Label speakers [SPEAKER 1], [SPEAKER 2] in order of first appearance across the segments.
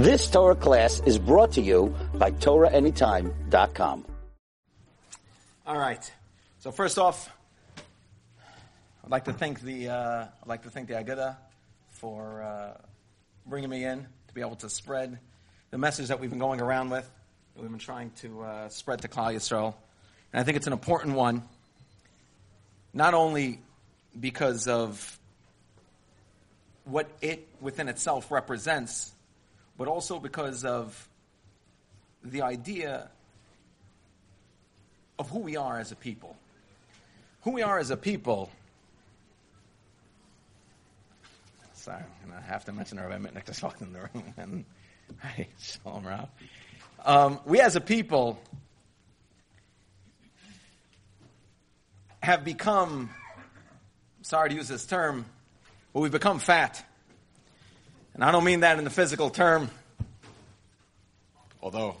[SPEAKER 1] This Torah class is brought to you by TorahAnytime.com.
[SPEAKER 2] All right. So first off, I'd like to thank the uh, I'd like to thank the Aguda for uh, bringing me in to be able to spread the message that we've been going around with, that we've been trying to uh, spread to Klal Yisrael, and I think it's an important one, not only because of what it within itself represents, but also because of the idea of who we are as a people. Who we are as a people. Sorry, I have to mention Rabbi Mitnick just walked in the room. And, hi, Shalom Rav. Um, we as a people have become, sorry to use this term, but we've become fat. And I don't mean that in the physical term, although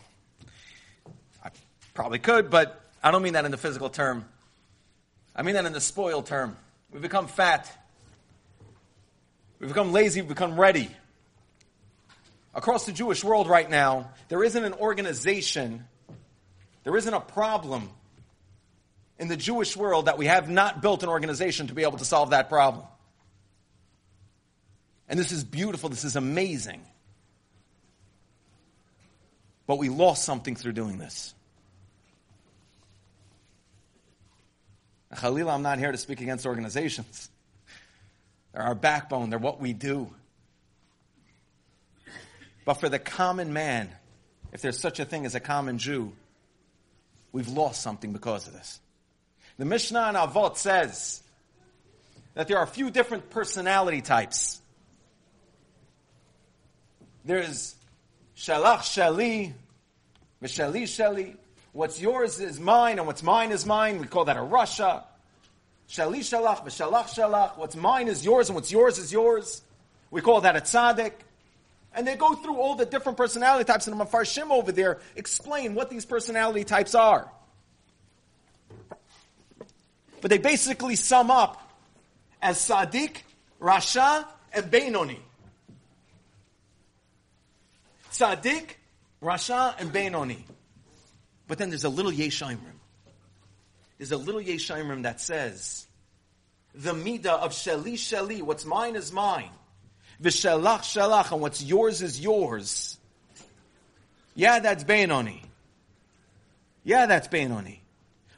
[SPEAKER 2] I probably could, but I don't mean that in the physical term. I mean that in the spoil term. We've become fat. We've become lazy. We've become ready. Across the Jewish world right now, there isn't an organization, there isn't a problem in the Jewish world that we have not built an organization to be able to solve that problem. And this is beautiful. This is amazing. But we lost something through doing this. Khalil, I'm not here to speak against organizations. They're our backbone, they're what we do. But for the common man, if there's such a thing as a common Jew, we've lost something because of this. The Mishnah in Avot says that there are a few different personality types. There's Shalach Shali, Vishali Shali, What's yours is mine, and what's mine is mine. We call that a Rasha. Shali shalach, shalach. What's mine is yours, and what's yours is yours. We call that a tzaddik. And they go through all the different personality types, and the Mafarshim over there explain what these personality types are. But they basically sum up as Sadiq, Rasha, and Beinoni. Sadiq, Rasha, and Beinoni. But then there's a little yesh omrim. There's a little yesh omrim that says, the midah of Sheli Sheli, what's mine is mine. V'shalach shalach, and what's yours is yours. Yeah, that's Beinoni. Yeah, that's Beinoni.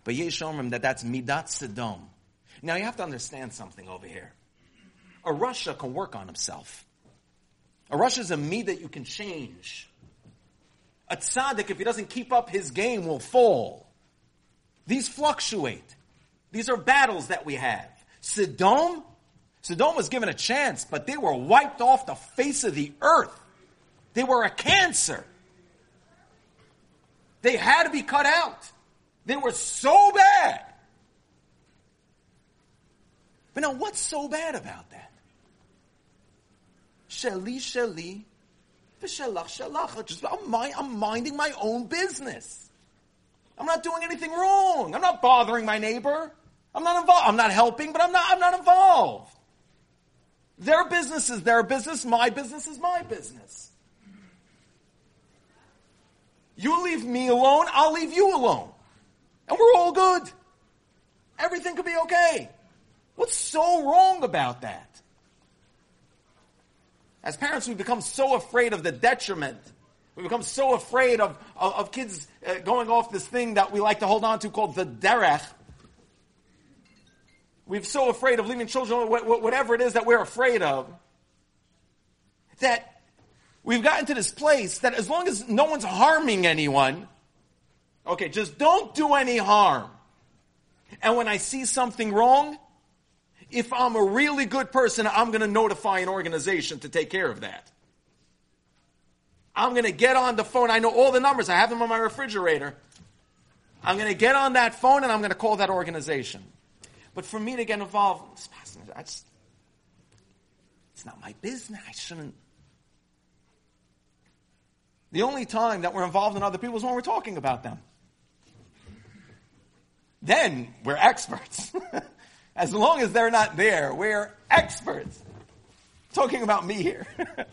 [SPEAKER 2] But yesh omrim that that's midat sedom. Now you have to understand something over here. A Rasha can work on himself. A rush is a me that you can change. A tzaddik, if he doesn't keep up his game, will fall. These fluctuate. These are battles that we have. Sodom, Sodom was given a chance, but they were wiped off the face of the earth. They were a cancer. They had to be cut out. They were so bad. But now, what's so bad about that? Sheli, Sheli, V'shalach shalach. Just, I'm, I'm minding my own business. I'm not doing anything wrong. I'm not bothering my neighbor. I'm not involved. I'm not helping, but I'm not, I'm not involved. Their business is their business. My business is my business. You leave me alone, I'll leave you alone. And we're all good. Everything could be okay. What's so wrong about that? As parents, we become so afraid of the detriment. We become so afraid of, of, of kids uh, going off this thing that we like to hold on to called the derech. We're so afraid of leaving children, whatever it is that we're afraid of, that we've gotten to this place that as long as no one's harming anyone, okay, just don't do any harm. And when I see something wrong, if I'm a really good person, I'm going to notify an organization to take care of that. I'm going to get on the phone. I know all the numbers. I have them on my refrigerator. I'm going to get on that phone and I'm going to call that organization. But for me to get involved, I just, it's not my business. I shouldn't. The only time that we're involved in other people is when we're talking about them. Then we're experts. As long as they're not there, we're experts. Talking about me here.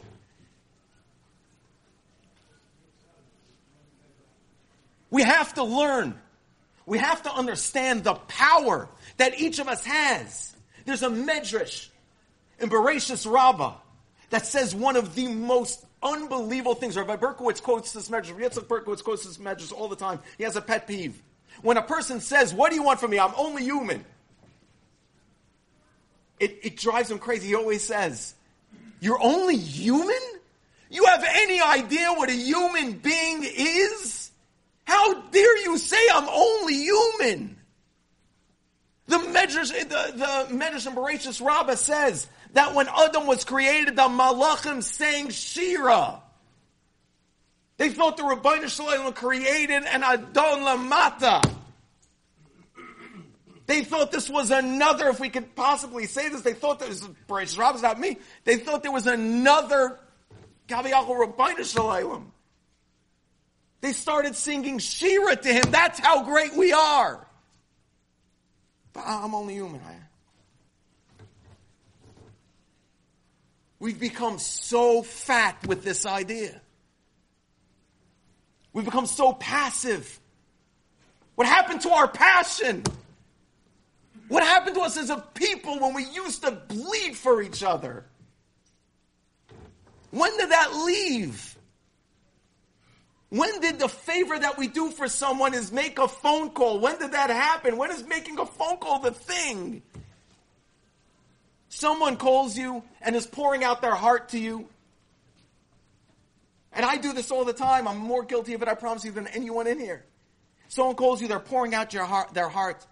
[SPEAKER 2] we have to learn. We have to understand the power that each of us has. There's a medrash in Bereshus Rabbah that says one of the most unbelievable things. Rabbi Berkovits quotes this medrash. Yitzhak Berkovits quotes this medrash all the time. He has a pet peeve. When a person says, what do you want from me? I'm only human. It, it drives him crazy. He always says, you're only human? You have any idea what a human being is? How dare you say I'm only human? The Medrash, the, the Medrash in Bereshis Rabbah says that when Adam was created, the Malachim sang Shira. They thought the Ribbono Shel Olam created an Adon Lamata. They thought this was another, if we could possibly say this, they thought this was, Rabbah's not me, they thought there was another Rabbeinu. They started singing Shira to him. That's how great we are. But I'm only human. We've become so fat with this idea. We've become so passive. What happened to our passion? What happened to us as a people when we used to bleed for each other? When did that leave? When did the favor that we do for someone is make a phone call? When did that happen? When is making a phone call the thing? Someone calls you and is pouring out their heart to you. And I do this all the time. I'm more guilty of it, I promise you, than anyone in here. Someone calls you, they're pouring out your heart, their heart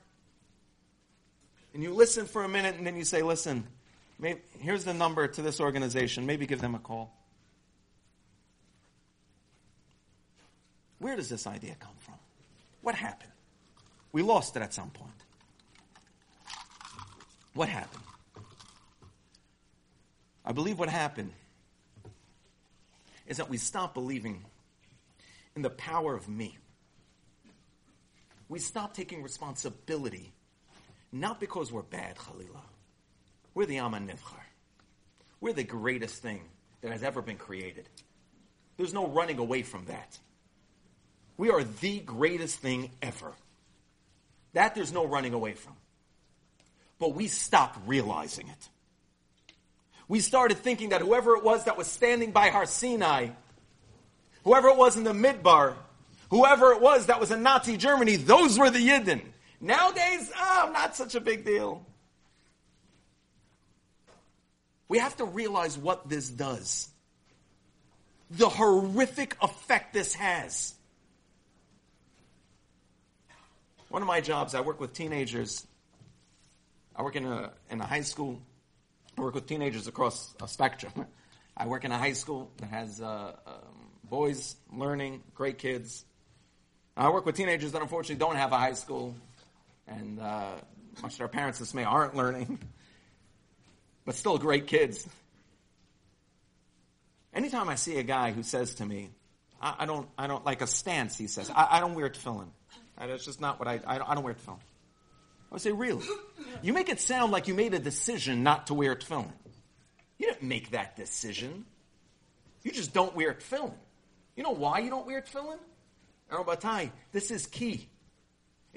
[SPEAKER 2] and you listen for a minute and then you say, listen, maybe, here's the number to this organization. Maybe give them a call. Where does this idea come from? What happened? We lost it at some point. What happened? I believe what happened is that we stopped believing in the power of me. We stopped taking responsibility not because we're bad, Khalila. We're the Am HaNivchar. We're the greatest thing that has ever been created. There's no running away from that. We are the greatest thing ever. That there's no running away from. But we stopped realizing it. We started thinking that whoever it was that was standing by Har Sinai, whoever it was in the Midbar, whoever it was that was in Nazi Germany, those were the Yidden. Nowadays, oh, not such a big deal. We have to realize what this does. The horrific effect this has. One of my jobs, I work with teenagers. I work in a, in a high school. I work with teenagers across a spectrum. I work in a high school that has uh, um, boys learning, great kids. I work with teenagers that unfortunately don't have a high school and uh, much to our parents' dismay, aren't learning, but still great kids. Anytime I see a guy who says to me, I, I don't, I don't like a stance, he says, I, I don't wear tefillin. That's just not what I, I, I don't wear tefillin. I would say, really? You make it sound like you made a decision not to wear tefillin. You didn't make that decision. You just don't wear tefillin. You know why you don't wear tefillin? Arabatai, this is key.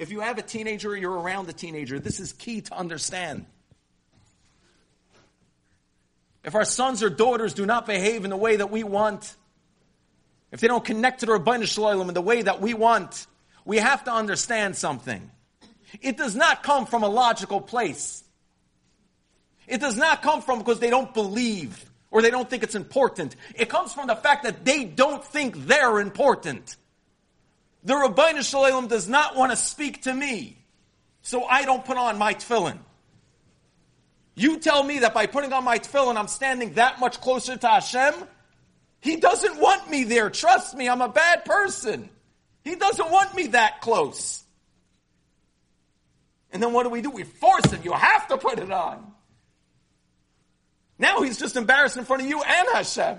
[SPEAKER 2] If you have a teenager or you're around a teenager, this is key to understand. If our sons or daughters do not behave in the way that we want, if they don't connect to the Ribbono Shel Olam in the way that we want, we have to understand something. It does not come from a logical place. It does not come from because they don't believe or they don't think it's important. It comes from the fact that they don't think they're important. The Ribbono Shel Olam does not want to speak to me, so I don't put on my tefillin. You tell me that by putting on my tefillin, I'm standing that much closer to Hashem? He doesn't want me there. Trust me, I'm a bad person. He doesn't want me that close. And then what do we do? We force him. You have to put it on. Now he's just embarrassed in front of you and Hashem.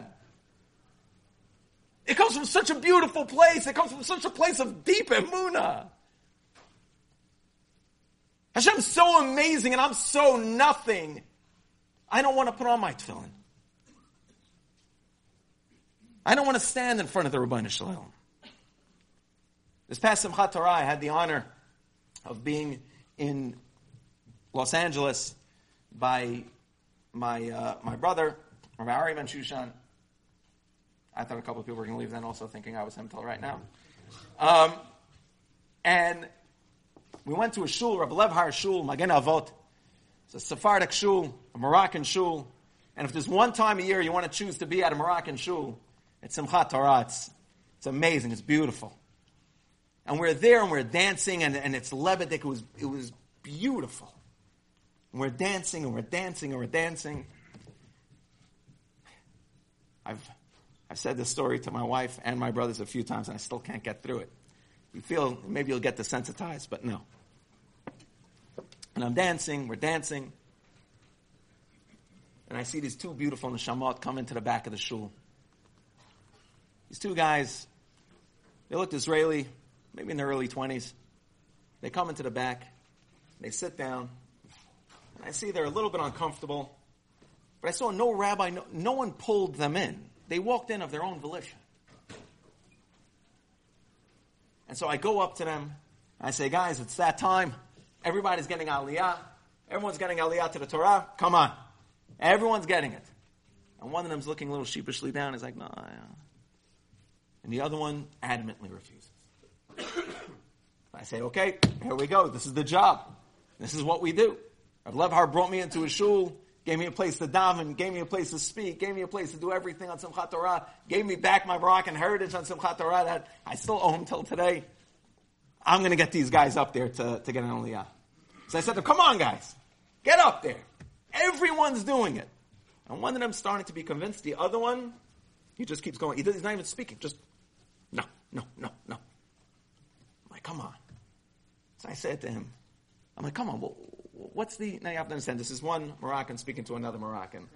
[SPEAKER 2] It comes from such a beautiful place. It comes from such a place of deep emuna. Hashem's so amazing and I'm so nothing. I don't want to put on my tefillin. I don't want to stand in front of the Ribbono Shel Olam. This past Simchat Torah, I had the honor of being in Los Angeles by my uh, my brother, Rabbi Ari Ben Shushan. I thought a couple of people were going to leave then also thinking I was him till right now. Um, and we went to a shul, Rabbi Levhar shul, Magen Avot. It's a Sephardic shul, a Moroccan shul. And if there's one time a year you want to choose to be at a Moroccan shul, it's Simchat Torah. It's, it's amazing. It's beautiful. And we're there and we're dancing and, and it's Lebedik. It was, it was beautiful. And we're dancing and we're dancing and we're dancing. I've, I've said this story to my wife and my brothers a few times and I still can't get through it. You feel maybe you'll get desensitized, but no. And I'm dancing, we're dancing. And I see these two beautiful neshamot come into the back of the shul. These two guys, they looked Israeli, maybe in their early 20s. They come into the back, they sit down, and I see they're a little bit uncomfortable. But I saw no rabbi, no, no one pulled them in. They walked in of their own volition. And so I go up to them, I say, guys, it's that time. Everybody's getting aliyah. Everyone's getting aliyah to the Torah. Come on. Everyone's getting it. And one of them's looking a little sheepishly down. He's like, no. Yeah. And the other one adamantly refuses. I say, okay, here we go. This is the job. This is what we do. Rav Levhar brought me into a shul, gave me a place to daven, gave me a place to speak, gave me a place to do everything on Simchat Torah, gave me back my Moroccan heritage on Simchat Torah that I still owe him till today. I'm going to get these guys up there to, to get an aliyah. So I said to them, come on guys, get up there. Everyone's doing it. And one of them starting to be convinced. The other one, he just keeps going. He's not even speaking. Just, no, no, no, no. I'm like, come on. So I said to him, I'm like, come on, well, what's the, now you have to understand, this is one Moroccan speaking to another Moroccan.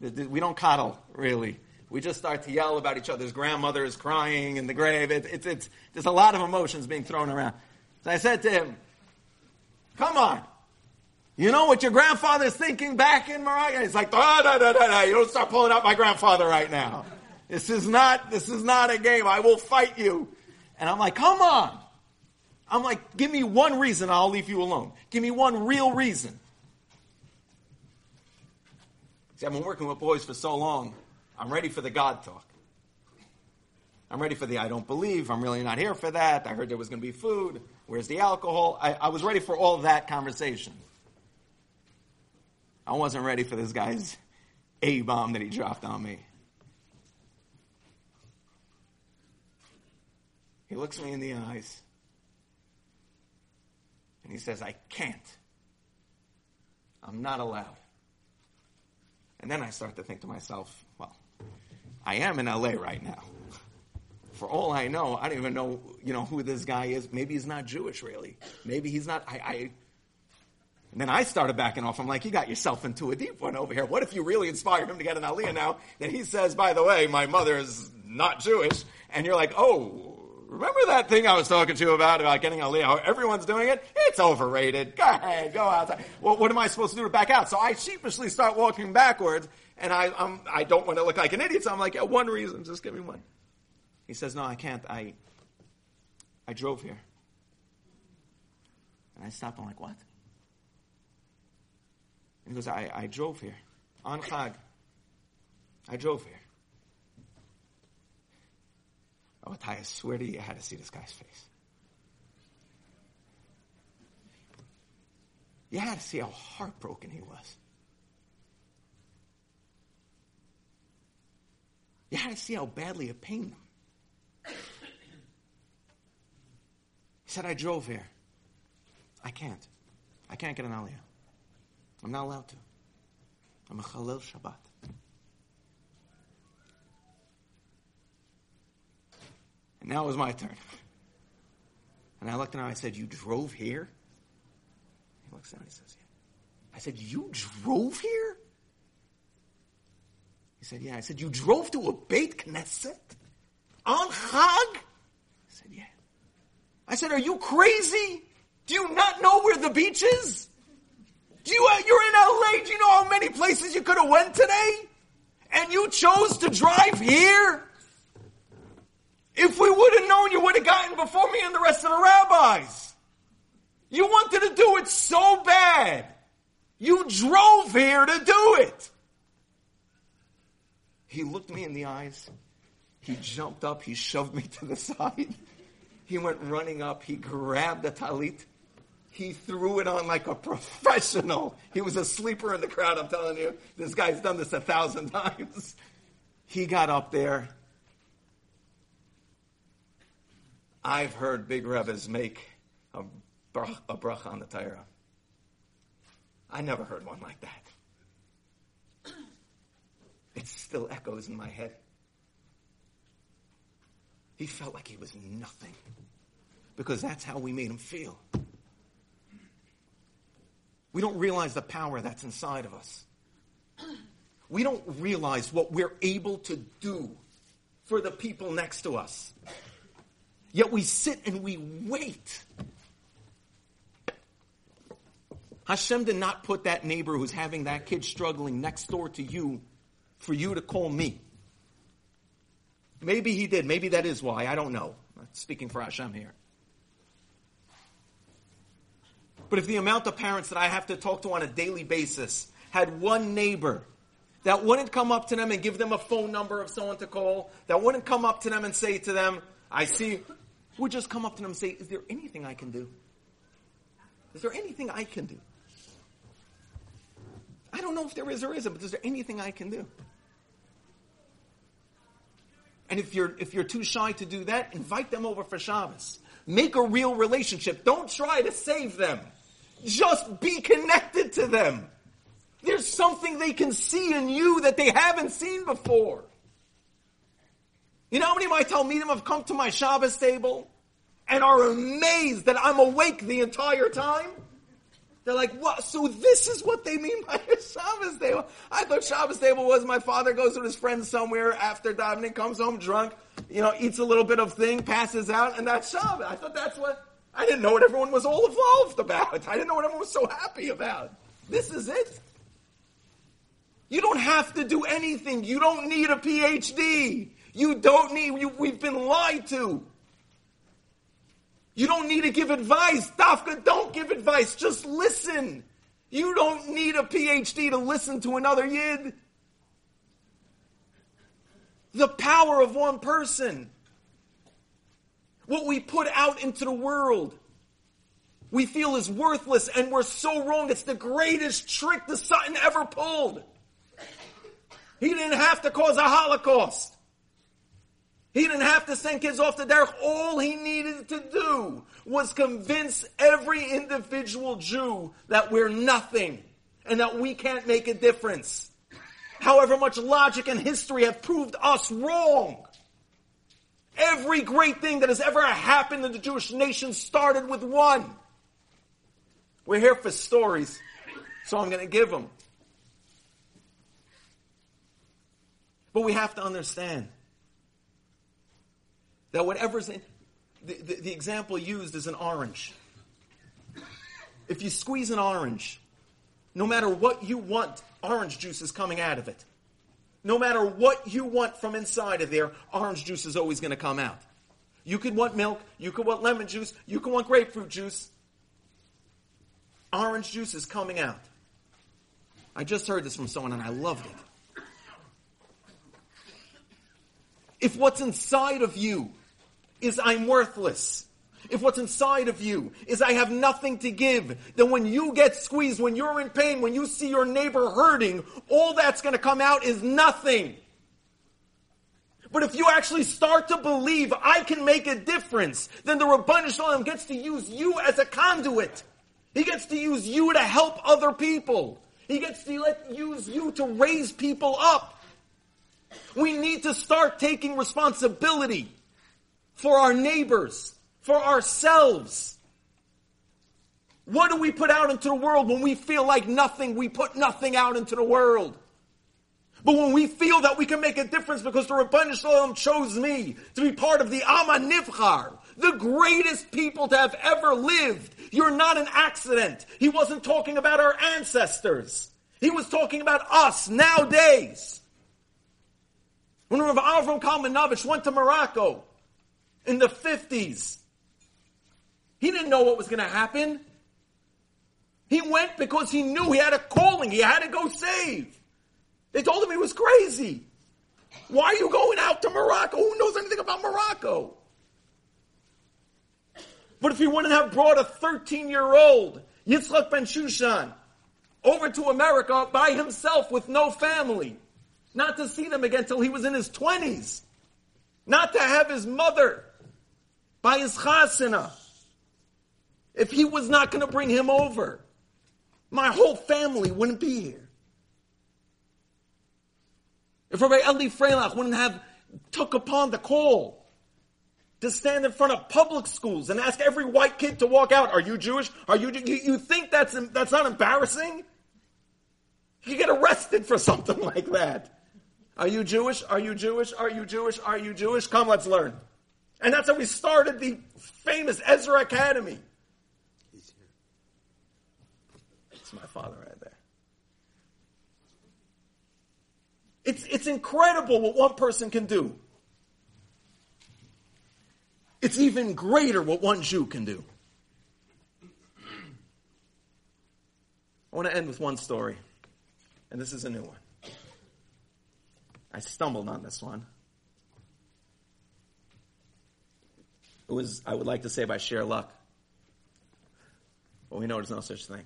[SPEAKER 2] We don't coddle, really. We just start to yell about each other's grandmothers crying in the grave. It, it, it's, there's a lot of emotions being thrown around. So I said to him, come on. You know what your grandfather's thinking back in Morocco? He's like, da, da, da, da, da. You don't start pulling out my grandfather right now. This is not, this is not a game. I will fight you. And I'm like, come on. I'm like, give me one reason, I'll leave you alone. Give me one real reason. See, I've been working with boys for so long. I'm ready for the God talk. I'm ready for the I don't believe. I'm really not here for that. I heard there was going to be food. Where's the alcohol? I, I was ready for all that conversation. I wasn't ready for this guy's A bomb that he dropped on me. He looks me in the eyes and he says, I can't. I'm not allowed. And then I start to think to myself, well, I am in LA right now. For all I know, I don't even know, you know, who this guy is. Maybe he's not Jewish, really. Maybe he's not. I, I and then I started backing off. I'm like, you got yourself into a deep one over here. What if you really inspired him to get an aliyah now that he says, by the way, my mother is not Jewish? And you're like, oh, remember that thing I was talking to you about, about getting aliyah? How everyone's doing it? It's overrated. Go ahead, go outside. Well, what am I supposed to do to back out? So I sheepishly start walking backwards and I, I'm, I don't want to look like an idiot. So I'm like, yeah, one reason, just give me one. He says, no, I can't. I, I drove here. And I stopped. I'm like, what? And he goes, I, I drove here on Chag. I drove here. Oh, Ty, I swear to you, I had to see this guy's face. You had to see how heartbroken he was. You had to see how badly it pained him. He said, I drove here. I can't. I can't get an aliyah. I'm not allowed to. I'm a Chalil Shabbat. And now it was my turn. And I looked at him and I said, You drove here? He looks down and he says, Yeah. I said, You drove here? He said, Yeah. I said, You drove to a Beit Knesset? On Chag? I said, Yeah. I said, Are you crazy? Do you not know where the beach is? Do you, uh, you're in LA. Do you know how many places you could have went today? And you chose to drive here? If we would have known you would have gotten before me and the rest of the rabbis. You wanted to do it so bad. You drove here to do it. He looked me in the eyes. He jumped up. He shoved me to the side. He went running up. He grabbed the talit. He threw it on like a professional. He was a sleeper in the crowd, I'm telling you. This guy's done this a thousand times. He got up there. I've heard big rebbes make a, brach, a bracha on the Torah. I never heard one like that. It still echoes in my head. He felt like he was nothing because that's how we made him feel. We don't realize the power that's inside of us. We don't realize what we're able to do for the people next to us. Yet we sit and we wait. Hashem did not put that neighbor who's having that kid struggling next door to you for you to call me. Maybe he did. Maybe that is why. I don't know. I'm speaking for Hashem here. But if the amount of parents that I have to talk to on a daily basis had one neighbor that wouldn't come up to them and give them a phone number of someone to call, that wouldn't come up to them and say to them, I see, would just come up to them and say, Is there anything I can do? Is there anything I can do? I don't know if there is or isn't, but is there anything I can do? And if you're if you're too shy to do that, invite them over for Shabbos. Make a real relationship. Don't try to save them. Just be connected to them. There's something they can see in you that they haven't seen before. You know how many of my Talmidim have come to my Shabbos table and are amazed that I'm awake the entire time? They're like, what? So this is what they mean by a Shabbos table. I thought Shabbos table was my father goes with his friends somewhere after davening, comes home drunk, you know, eats a little bit of thing, passes out, and that's Shabbos. I thought that's what, I didn't know what everyone was all evolved about. I didn't know what everyone was so happy about. This is it. You don't have to do anything. You don't need a PhD. You don't need, you, we've been lied to. You don't need to give advice. Dafka, don't give advice. Just listen. You don't need a PhD to listen to another Yid. The power of one person what we put out into the world we feel is worthless and we're so wrong. It's the greatest trick the Satan ever pulled. He didn't have to cause a Holocaust. He didn't have to send kids off to derech. All he needed to do was convince every individual Jew that we're nothing and that we can't make a difference. However much logic and history have proved us wrong. Every great thing that has ever happened in the Jewish nation started with one. We're here for stories, so I'm going to give them. But we have to understand that whatever's in, the, the, the example used is an orange. If you squeeze an orange, no matter what you want, orange juice is coming out of it. No matter what you want from inside of there, orange juice is always going to come out. You could want milk, you could want lemon juice, you could want grapefruit juice. Orange juice is coming out. I just heard this from someone and I loved it. If what's inside of you is I'm worthless, if what's inside of you is I have nothing to give, then when you get squeezed, when you're in pain, when you see your neighbor hurting, all that's going to come out is nothing. But if you actually start to believe I can make a difference, then the Ribbono Shel Olam gets to use you as a conduit. He gets to use you to help other people. He gets to let, use you to raise people up. We need to start taking responsibility for our neighbors for ourselves. What do we put out into the world when we feel like nothing? We put nothing out into the world. But when we feel that we can make a difference because the Ribbono Shel Olam chose me to be part of the Am HaNivchar, the greatest people to have ever lived, you're not an accident. He wasn't talking about our ancestors. He was talking about us nowadays. When Rav Avram Kalmanowitz went to Morocco, in the 50s. He didn't know what was going to happen. He went because he knew he had a calling. He had to go save. They told him he was crazy. Why are you going out to Morocco? Who knows anything about Morocco? But if he wouldn't have brought a 13 year old, Yitzchak ben Shushan, over to America by himself with no family, not to see them again till he was in his 20s, not to have his mother by his chasana, if he was not going to bring him over, my whole family wouldn't be here. If Rabbi Eli Freilich wouldn't have took upon the call to stand in front of public schools and ask every white kid to walk out, are you Jewish? Are you, you, you think that's, that's not embarrassing? You get arrested for something like that. Are you Jewish? Are you Jewish? Are you Jewish? Are you Jewish? Come, let's learn. And that's how we started the famous Ezra Academy. He's here. It's my father right there. It's, it's incredible what one person can do. It's even greater what one Jew can do. I want to end with one story, and this is a new one. I stumbled on this one. It was, I would like to say, by sheer luck. But we know there's no such thing.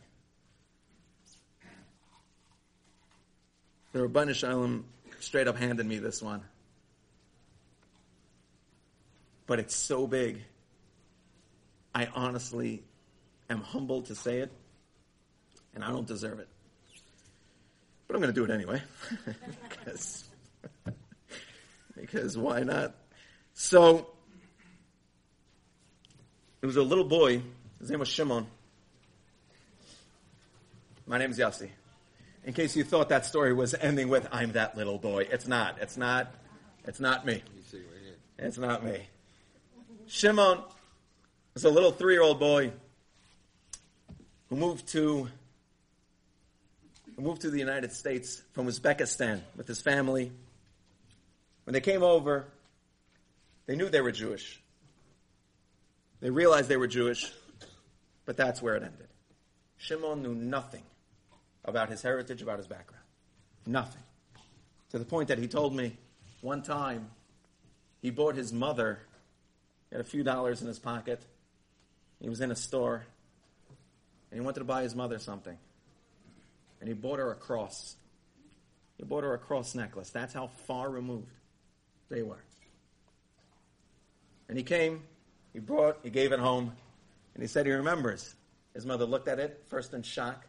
[SPEAKER 2] The Ribbono Shel Olam straight up handed me this one. But it's so big. I honestly am humbled to say it, and I don't deserve it. But I'm going to do it anyway. because, because why not? So, it was a little boy. His name was Shimon. My name is Yossi. In case you thought that story was ending with "I'm that little boy," it's not. It's not. It's not me. It's not me. Shimon was a little three-year-old boy who moved to who moved to the United States from Uzbekistan with his family. When they came over, they knew they were Jewish. They realized they were Jewish, but that's where it ended. Shimon knew nothing about his heritage, about his background. Nothing. To the point that he told me one time he bought his mother, he had a few dollars in his pocket. He was in a store and he wanted to buy his mother something. And he bought her a cross. He bought her a cross necklace. That's how far removed they were. And he came, he brought, he gave it home, and he said he remembers. His mother looked at it, first in shock,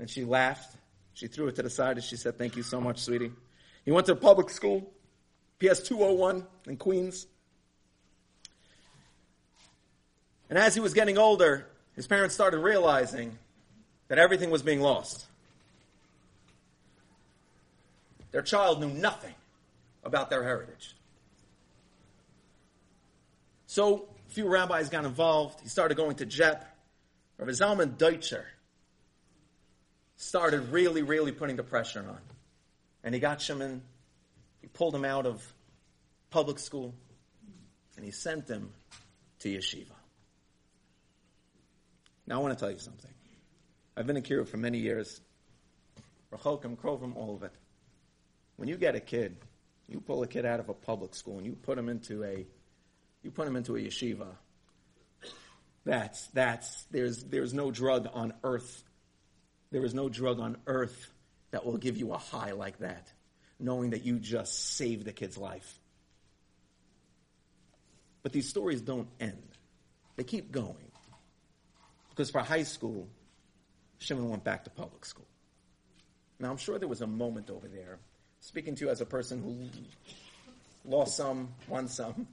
[SPEAKER 2] and she laughed. She threw it to the side and she said, Thank you so much, sweetie. He went to public school, PS 201 in Queens. And as he was getting older, his parents started realizing that everything was being lost. Their child knew nothing about their heritage. So a few rabbis got involved. He started going to JEP. Rav Zalman Deutscher started really, really putting the pressure on. And he got Shimon, he pulled him out of public school, and he sent him to yeshiva. Now I want to tell you something. I've been in Kiruv for many years. Rechokim, Krovim, all of it. When you get a kid, you pull a kid out of a public school and you put him into a you put him into a yeshiva. That's that's there's there's no drug on earth there is no drug on earth that will give you a high like that, knowing that you just saved the kid's life. But these stories don't end, they keep going. Because for high school, Shimon went back to public school. Now, I'm sure there was a moment over there, speaking to you as a person who lost some, won some.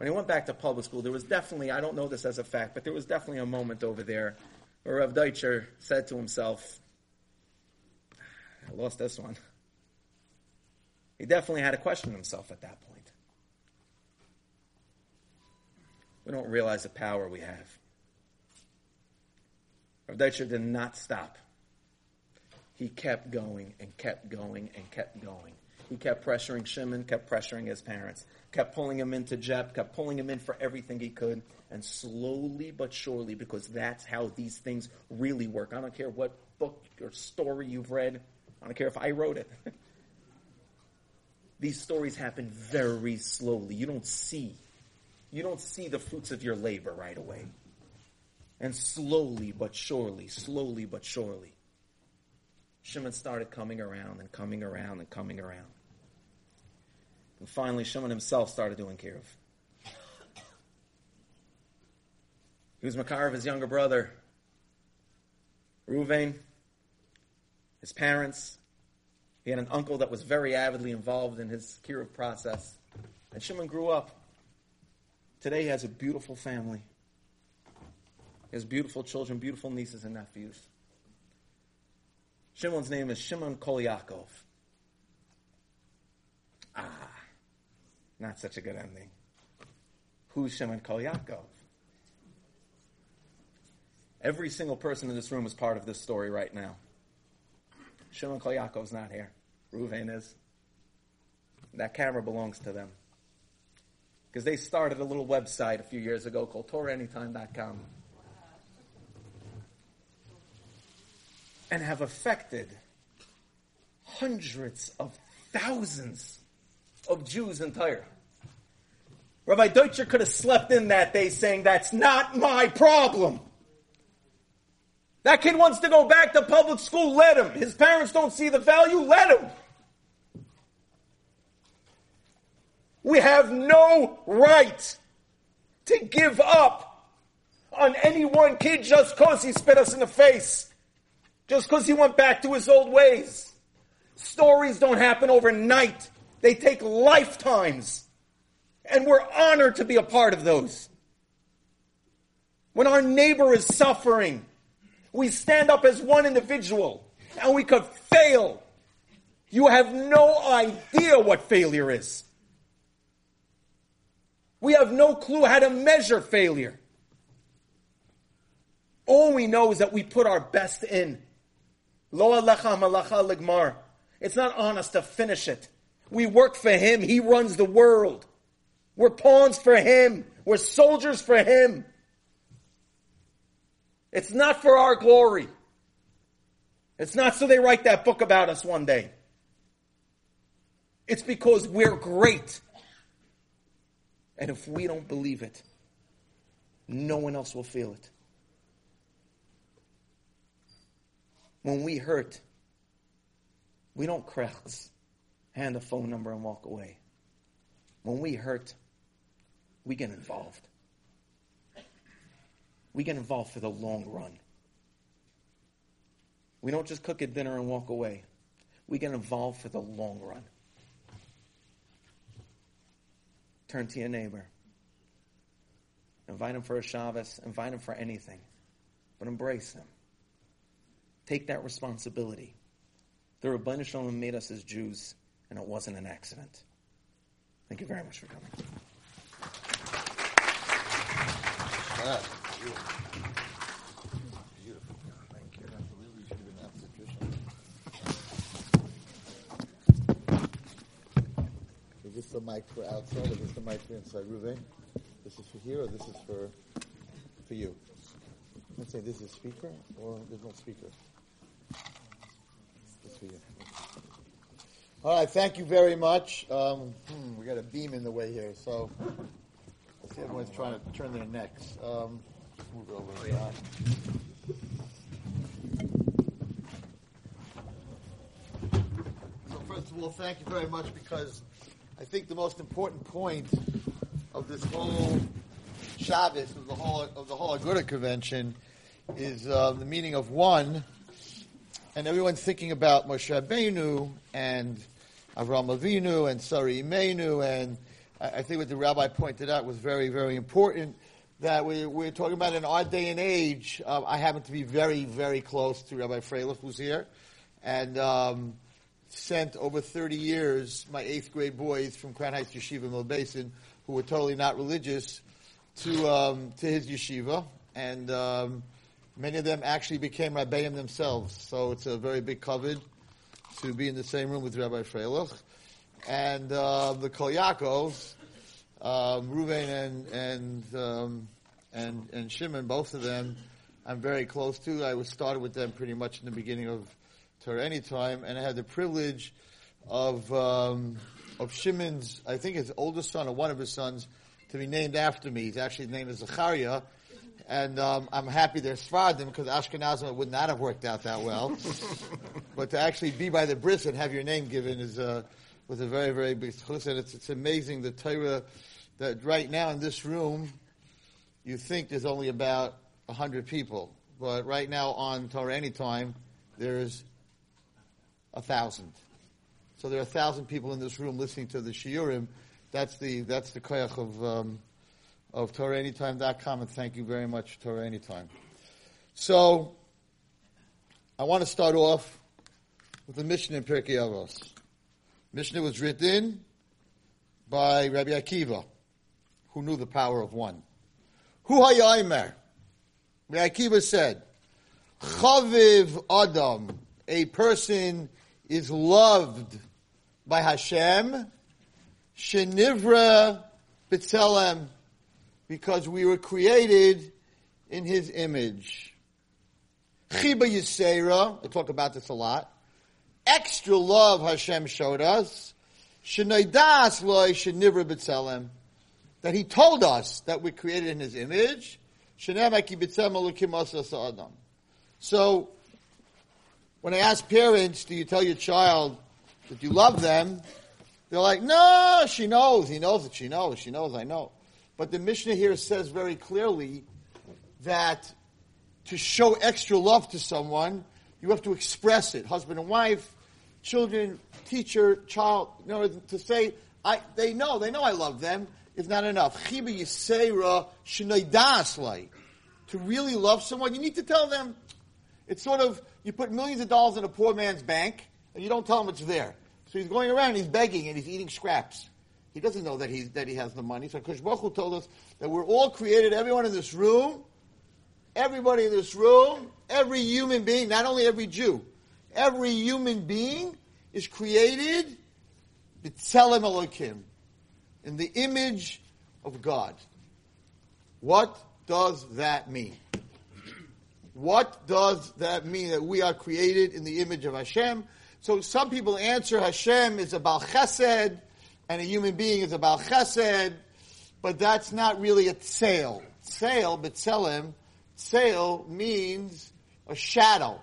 [SPEAKER 2] When he went back to public school, there was definitely, I don't know this as a fact, but there was definitely a moment over there where Rav Deutscher said to himself, I lost this one. He definitely had to question himself at that point. We don't realize the power we have. Rav Deutscher did not stop. He kept going and kept going and kept going. He kept pressuring Shimon, kept pressuring his parents, kept pulling him into JEP, kept pulling him in for everything he could. And slowly but surely, because that's how these things really work. I don't care what book or story you've read. I don't care if I wrote it. these stories happen very slowly. You don't see. You don't see the fruits of your labor right away. And slowly but surely, slowly but surely, Shimon started coming around and coming around and coming around. And finally, Shimon himself started doing kiruv. He was Makar of his younger brother, Ruvain, his parents. He had an uncle that was very avidly involved in his kiruv process. And Shimon grew up. Today he has a beautiful family. He has beautiful children, beautiful nieces and nephews. Shimon's name is Shimon Kolyakov. Ah, not such a good ending. Who's Shimon Kolyakov? Every single person in this room is part of this story right now. Shimon Kolyakov's not here. Ruvain is. That camera belongs to them. Because they started a little website a few years ago called TorahAnytime.com. and have affected hundreds of thousands of Jews in Tyre. Rabbi Deutscher could have slept in that day saying, That's not my problem. That kid wants to go back to public school, let him. His parents don't see the value, let him. We have no right to give up on any one kid just because he spit us in the face just because he went back to his old ways. Stories don't happen overnight. They take lifetimes. And we're honored to be a part of those. When our neighbor is suffering, we stand up as one individual and we could fail. You have no idea what failure is. We have no clue how to measure failure. All we know is that we put our best in. Lo alecha malacha ligmar. It's not on us to finish it. We work for Him. He runs the world. We're pawns for Him. We're soldiers for Him. It's not for our glory. It's not so they write that book about us one day. It's because we're great. And if we don't believe it, no one else will feel it. When we hurt, we don't krechts, hand a phone number and walk away. When we hurt, we get involved. We get involved for the long run. We don't just cook a dinner and walk away. We get involved for the long run. Turn to your neighbor. Invite him for a Shabbos. Invite him for anything. But embrace him. Take that responsibility. The Shalom made us as Jews, and it wasn't an accident. Thank you very much for coming.
[SPEAKER 3] Is this the mic for outside is this the mic for inside? Ruvain, this is for here or this is for for you? Let's say this is speaker or there's no speaker This for you. All right, thank you very much. Um, hmm, we got a beam in the way here, so I see everyone's trying to turn their necks. Um, move over. Uh, so first of all, thank you very much because I think the most important point of this whole Shabbos, of the whole of the whole Aguda convention, is uh, the meaning of one and everyone's thinking about Moshe Rabbeinu and Avram Avinu and Sari Imenu, and I think what the rabbi pointed out was very, very important. That we, we're talking about in our day and age. Uh, I happen to be very, very close to Rabbi Freilich, who's here, and um, sent over 30 years my eighth grade boys from Crown Heights Yeshiva Mill Basin, who were totally not religious, to um, to his yeshiva, and um, Many of them actually became Rabbeim themselves, so it's a very big kavod to be in the same room with Rabbi Freilich. and uh, the Kolyakos, um, Ruven and and um, and and Shimon, both of them, I'm very close to. I was started with them pretty much in the beginning of Torah Anytime, and I had the privilege of um, of Shimon's, I think his oldest son or one of his sons, to be named after me. He's actually named as Zecharia. And um, I'm happy they're Sfardim because Ashkenazim would not have worked out that well. but to actually be by the bris and have your name given is uh, was a very very big chus. And it's, it's amazing the Torah that right now in this room, you think there's only about hundred people, but right now on Torah Anytime, there's a thousand. So there are a thousand people in this room listening to the shiurim. That's the that's the koyach of. Um, of TorahAnytime.com, and thank you very much, Torah Anytime. So, I want to start off with the Mishnah in Pirkei Avos. Mishnah was written by Rabbi Akiva, who knew the power of one. Hu hayaimer. Rabbi Akiva said, Chaviv Adam, a person is loved by Hashem, Shenivra B'Tselem, because we were created in His image. Chiba Yisera, I talk about this a lot. Extra love Hashem showed us. Shenaidas loy shenivra b'tzelem. That He told us that we're created in His image. So, when I ask parents, do you tell your child that you love them? They're like, no, she knows. He knows that she knows. She knows I know. But the Mishnah here says very clearly that to show extra love to someone, you have to express it. Husband and wife, children, teacher, child. You know, to say, I, they know, they know I love them is not enough. To really love someone, you need to tell them. It's sort of, you put millions of dollars in a poor man's bank, and you don't tell him it's there. So he's going around, he's begging, and he's eating scraps. He doesn't know that, he's, that he has the money. So Kush Baruch told us that we're all created, everyone in this room, everybody in this room, every human being, not only every Jew, every human being is created B'Tselem Elokim, in the image of God. What does that mean? What does that mean that we are created in the image of Hashem? So some people answer Hashem is about chesed, and a human being is about chesed, but that's not really a tsail. Tsail, betzelem, tsail means a shadow.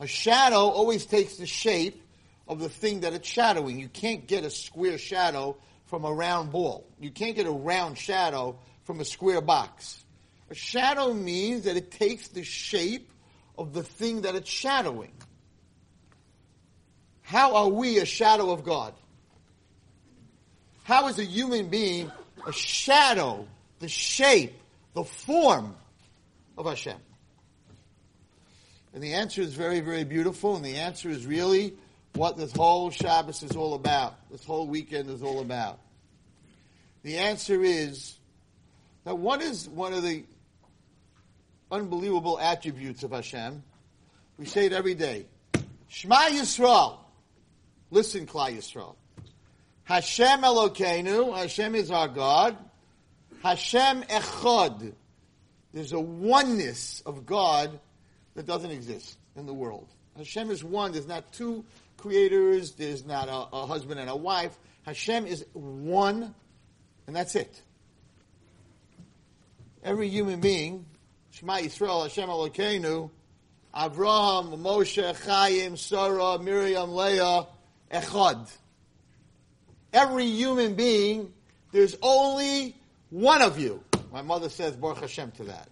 [SPEAKER 3] A shadow always takes the shape of the thing that it's shadowing. You can't get a square shadow from a round ball. You can't get a round shadow from a square box. A shadow means that it takes the shape of the thing that it's shadowing. How are we a shadow of God? How is a human being a shadow, the shape, the form of Hashem? And the answer is very, very beautiful, and the answer is really what this whole Shabbos is all about, this whole weekend is all about. The answer is that what is one of the unbelievable attributes of Hashem? We say it every day. Shema Yisrael. Listen, Klal Yisrael. Hashem Elokeinu, Hashem is our God. Hashem Echad. There's a oneness of God that doesn't exist in the world. Hashem is one. There's not two creators. There's not a, a husband and a wife. Hashem is one, and that's it. Every human being, Shema Yisrael, Hashem Elokeinu, Avraham, Moshe, Chaim, Sarah, Miriam, Leah, Echad every human being, there's only one of you. My mother says Baruch Hashem to that.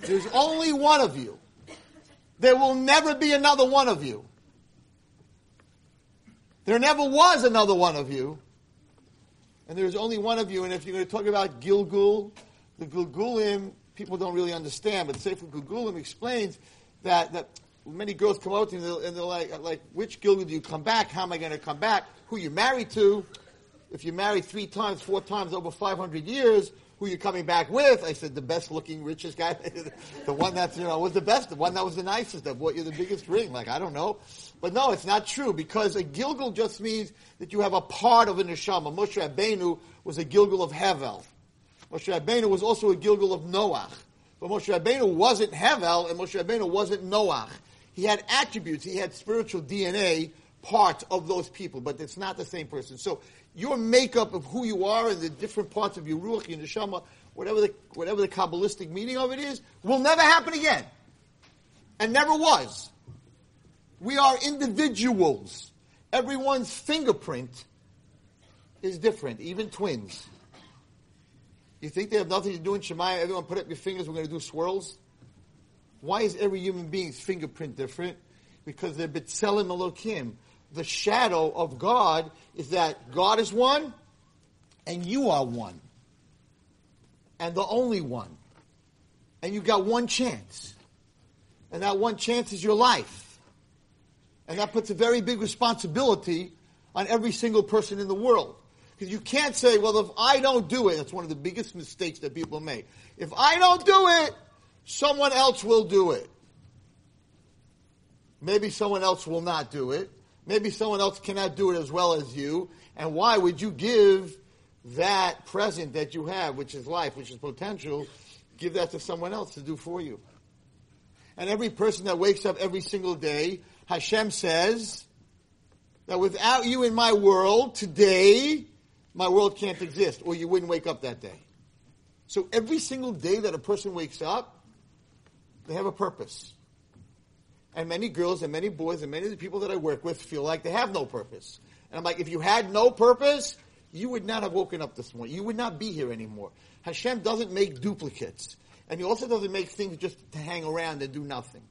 [SPEAKER 3] There's only one of you. There will never be another one of you. There never was another one of you. And there's only one of you. And if you're going to talk about Gilgul, the Gilgulim, people don't really understand, but Sefer Gilgulim explains that, that many girls come out to me and they're like, like, which Gilgul do you come back? How am I going to come back? Who you married to? if you marry three times, four times over 500 years, who you're coming back with? I said, the best looking, richest guy. the one that's, you know, was the best, the one that was the nicest, that bought you the biggest ring. Like, I don't know. But no, it's not true because a Gilgul just means that you have a part of a neshama. Moshe Rabbeinu was a Gilgul of Hevel. Moshe Rabbeinu was also a Gilgul of Noach. But Moshe Rabbeinu wasn't Hevel and Moshe Rabbeinu wasn't Noach. He had attributes, he had spiritual DNA part of those people, but it's not the same person. So your makeup of who you are and the different parts of your ruach, your neshama, whatever the, whatever the Kabbalistic meaning of it is, will never happen again. And never was. We are individuals. Everyone's fingerprint is different, even twins. You think they have nothing to do in Shemaiah? Everyone put up your fingers, we're going to do swirls? Why is every human being's fingerprint different? Because they're B'Tselem Elokim. The shadow of God is that God is one, and you are one. And the only one. And you've got one chance. And that one chance is your life. And that puts a very big responsibility on every single person in the world. Because you can't say, well, if I don't do it, that's one of the biggest mistakes that people make. If I don't do it, someone else will do it. Maybe someone else will not do it. Maybe someone else cannot do it as well as you. And why would you give that present that you have, which is life, which is potential, give that to someone else to do for you? And every person that wakes up every single day, Hashem says that without you in my world today, my world can't exist, or you wouldn't wake up that day. So every single day that a person wakes up, they have a purpose. And many girls and many boys and many of the people that I work with feel like they have no purpose. And I'm like, if you had no purpose, you would not have woken up this morning. You would not be here anymore. Hashem doesn't make duplicates. And he also doesn't make things just to hang around and do nothing.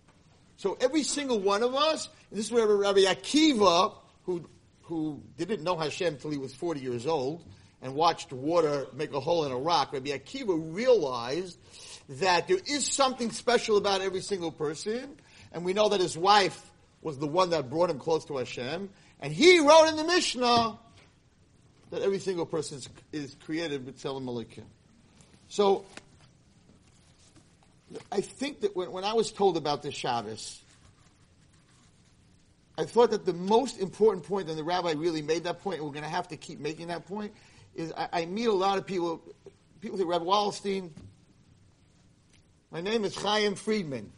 [SPEAKER 3] So every single one of us, this is where Rabbi Akiva, who who didn't know Hashem until he was 40 years old and watched water make a hole in a rock, Rabbi Akiva realized that there is something special about every single person, and we know that his wife was the one that brought him close to Hashem, and he wrote in the Mishnah that every single person is, is created with Tzelem Elokim. So, I think that when, when I was told about this Shabbos, I thought that the most important point, and the rabbi really made that point, and we're going to have to keep making that point, is I, I meet a lot of people, people say, Rabbi Wallerstein, my name is Chaim Friedman.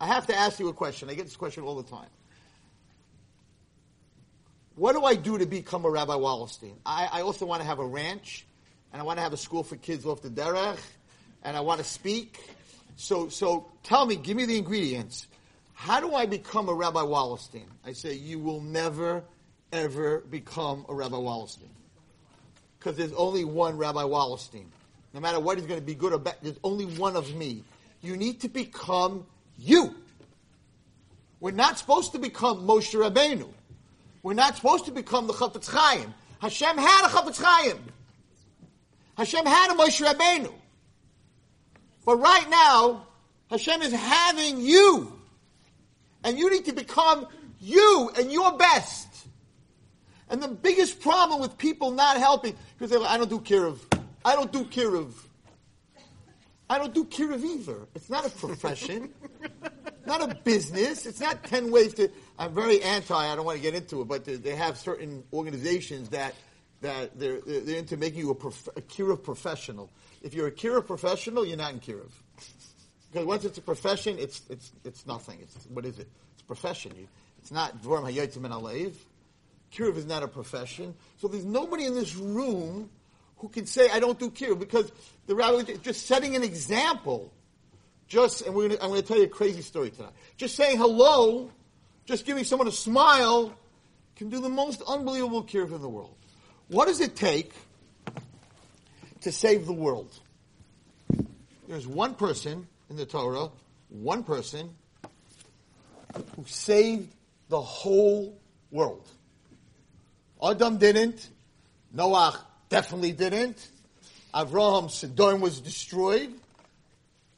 [SPEAKER 3] I have to ask you a question. I get this question all the time. What do I do to become a Rabbi Wallerstein? I, I also want to have a ranch, and I want to have a school for kids off the derech, and I want to speak. So, so tell me, give me the ingredients. How do I become a Rabbi Wallerstein? I say, you will never, ever become a Rabbi Wallerstein. Because there's only one Rabbi Wallerstein. No matter what he's going to be good or bad, there's only one of me. You need to become you. We're not supposed to become Moshe Rabbeinu. We're not supposed to become the Chafetz Chaim. Hashem had a Chafetz Chaim. Hashem had a Moshe Rabbeinu. But right now, Hashem is having you and you need to become you and your best. And the biggest problem with people not helping, because they're like, I don't do kiruv. I don't do kiruv. I don't do kiruv either. It's not a profession, not a business. It's not 10 ways to. I'm very anti, I don't want to get into it, but they have certain organizations that, that they're, they're into making you a, prof, a professional. If you're a kiruv professional, you're not in kiruv. Because once it's a profession, it's it's it's nothing. It's what is it? It's a profession. It's not dvorim hayotzim and alev. Kiruv is not a profession. So there's nobody in this room who can say I don't do kiruv because the rabbi is just setting an example. Just and we're gonna, I'm going to tell you a crazy story tonight. Just saying hello, just giving someone a smile, can do the most unbelievable kiruv in the world. What does it take to save the world? There's one person in the Torah, one person who saved the whole world. Adam didn't. Noah definitely didn't. Avraham Sodom was destroyed.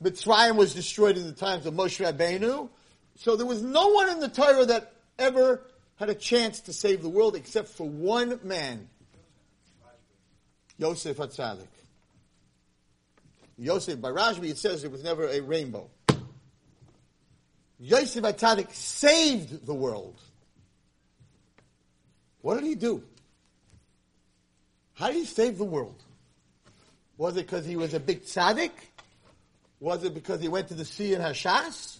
[SPEAKER 3] Mitzrayim was destroyed in the times of Moshe Rabbeinu. So there was no one in the Torah that ever had a chance to save the world except for one man. Yosef Hatzadik. Yosef, by Rashbi, it says it was never a rainbow. Yosef Hatzadik saved the world. What did he do? How did he save the world? Was it because he was a big tzaddik? Was it because he went to the sea in Hashas?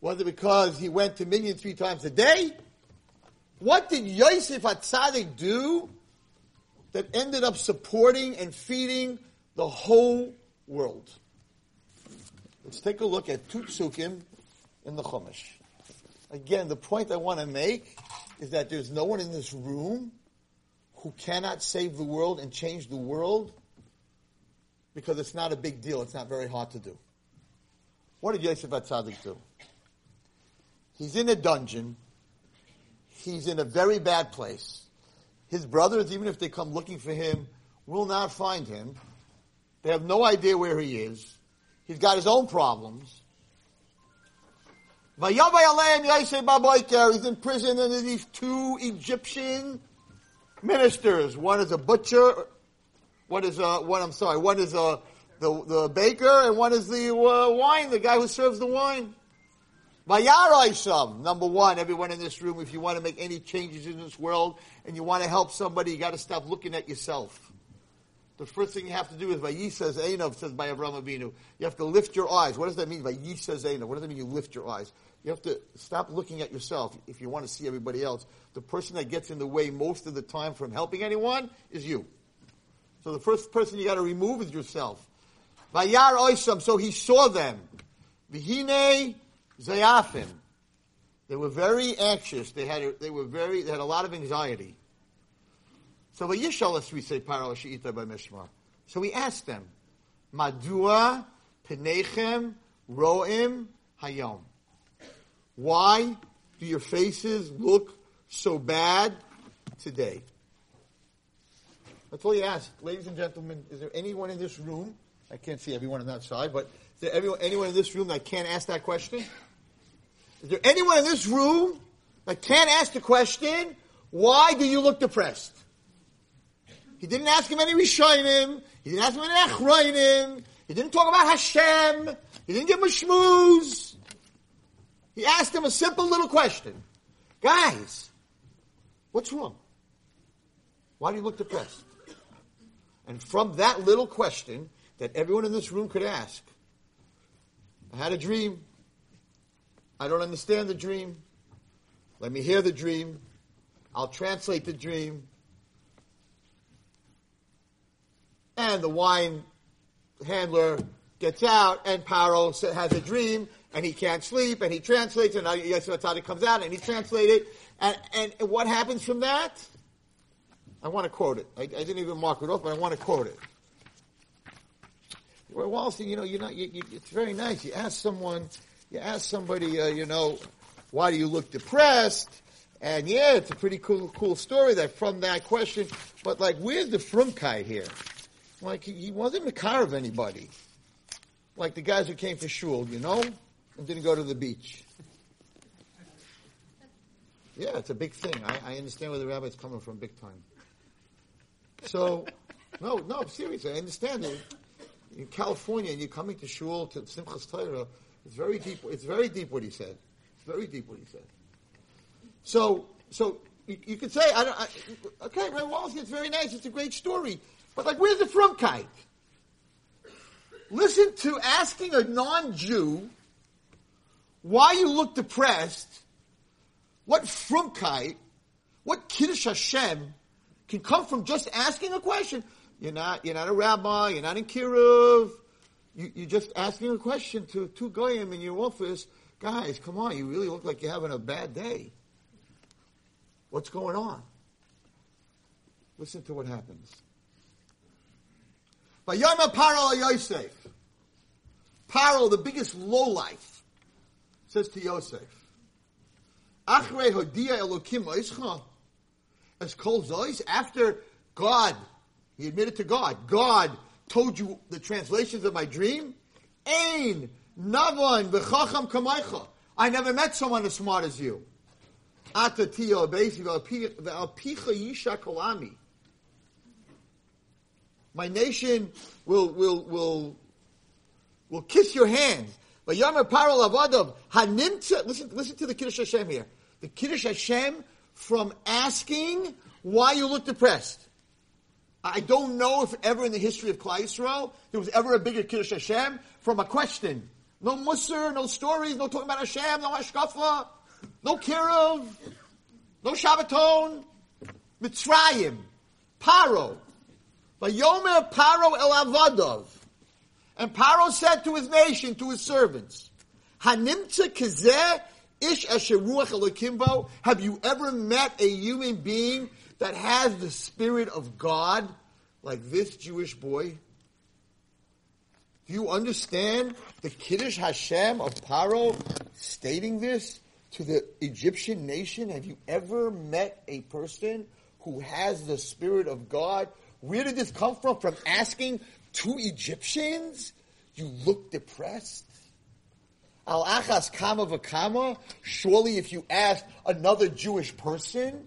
[SPEAKER 3] Was it because he went to Minyan three times a day? What did Yosef Hatzadik do that ended up supporting and feeding the whole world? Let's take a look at two in the Chumash. Again, the point I want to make is that there's no one in this room who cannot save the world and change the world because it's not a big deal. It's not very hard to do. What did Yosef Hatzadik do? He's in a dungeon. He's in a very bad place. His brothers, even if they come looking for him, will not find him. They have no idea where he is. He's got his own problems. He's in prison under these two Egyptian ministers. One is a butcher. One is a, one, I'm sorry, one is a, the, the baker and one is the uh, wine, the guy who serves the wine. Number one, everyone in this room, if you want to make any changes in this world and you want to help somebody, you got to stop looking at yourself. The first thing you have to do is Vayisa Zainov says by Avraham Avinu. You have to lift your eyes. What does that mean? Vayisa Zainov. What does that mean? You lift your eyes. You have to stop looking at yourself if you want to see everybody else. The person that gets in the way most of the time from helping anyone is you. So the first person you got to remove is yourself. Vayar oisam. So he saw them. Vihine zayafim. They were very anxious. They had they were very they had a lot of anxiety. So we mishmar. So asked them, Madua penechem roim hayom. Why do your faces look so bad today? That's all you ask. Ladies and gentlemen, is there anyone in this room? I can't see everyone on that side, but is there everyone, anyone in this room that can't ask that question? Is there anyone in this room that can't ask the question, why do you look depressed? He didn't ask him any Rishonim. He didn't ask him any Achrayim. He didn't talk about Hashem. He didn't give him a shmooze. He asked him a simple little question. Guys, what's wrong? Why do you look depressed? And from that little question that everyone in this room could ask, I had a dream. I don't understand the dream. Let me hear the dream. I'll translate the dream. And the wine handler gets out, and Paro has a dream, and he can't sleep, and he translates, and Yosef Hatzadik comes out, and he translates it, and, and what happens from that? I want to quote it. I, I, didn't even mark it off, but I want to quote it. Well, Wallerstein, you know, you're not, you, you, it's very nice. You ask someone, you ask somebody, uh, you know, why do you look depressed? And yeah, it's a pretty cool, cool story that from that question. But like, where's the frumkeit here? Like, he wasn't a car of anybody. Like the guys who came for shul, you know? and didn't go to the beach. Yeah, it's a big thing. I, I understand where the rabbi's coming from big time. So, no, no, seriously, I understand it. In California, and you're coming to shul to Simchas Torah, it's very deep. It's very deep what he said. It's very deep what he said. So, so you, you could say, I don't. I, okay, Ray Wallace, it's very nice. It's a great story, but like, where's the frumkeit? Listen to asking a non-Jew why you look depressed, what frumkeit, what kiddush Hashem can come from just asking a question. You're not, you're not a rabbi, you're not in Kiruv, you, you're just asking a question to two goyim in your office. Guys, come on, you really look like you're having a bad day. What's going on? Listen to what happens. Vayama Paro Yosef. Paro, the biggest lowlife says to Yosef, Achre hodia elokim oischa, as kol zois, after God, he admitted to God, God told you the translations of my dream, Ein, Navon, V'chacham kamaycha. I never met someone as smart as you. Ata Tio beisi v'alpicha yisha kolami. My nation will, will, will, will kiss your hands. But Yamar Paro Lavadav, Hanimtza, listen, listen to the Kiddush Hashem here. The Kiddush Hashem from asking why you look depressed. I don't know if ever in the history of Klal Yisrael there was ever a bigger Kiddush Hashem from a question. No Musar, no stories, no talking about Hashem, no Hashkafa, no Kiruv, no Shabbaton, Mitzrayim, Paro. Vayomer Paro el Avadov. And Paro said to his nation, to his servants, Hanimtza kazeh ish asheruach elokimbo. Have you ever met a human being that has the spirit of God like this Jewish boy? Do you understand the Kiddush Hashem of Paro stating this to the Egyptian nation? Have you ever met a person who has the spirit of God? Where did this come from? From asking two Egyptians? You look depressed? Al achas kama v'kama? Surely if you ask another Jewish person,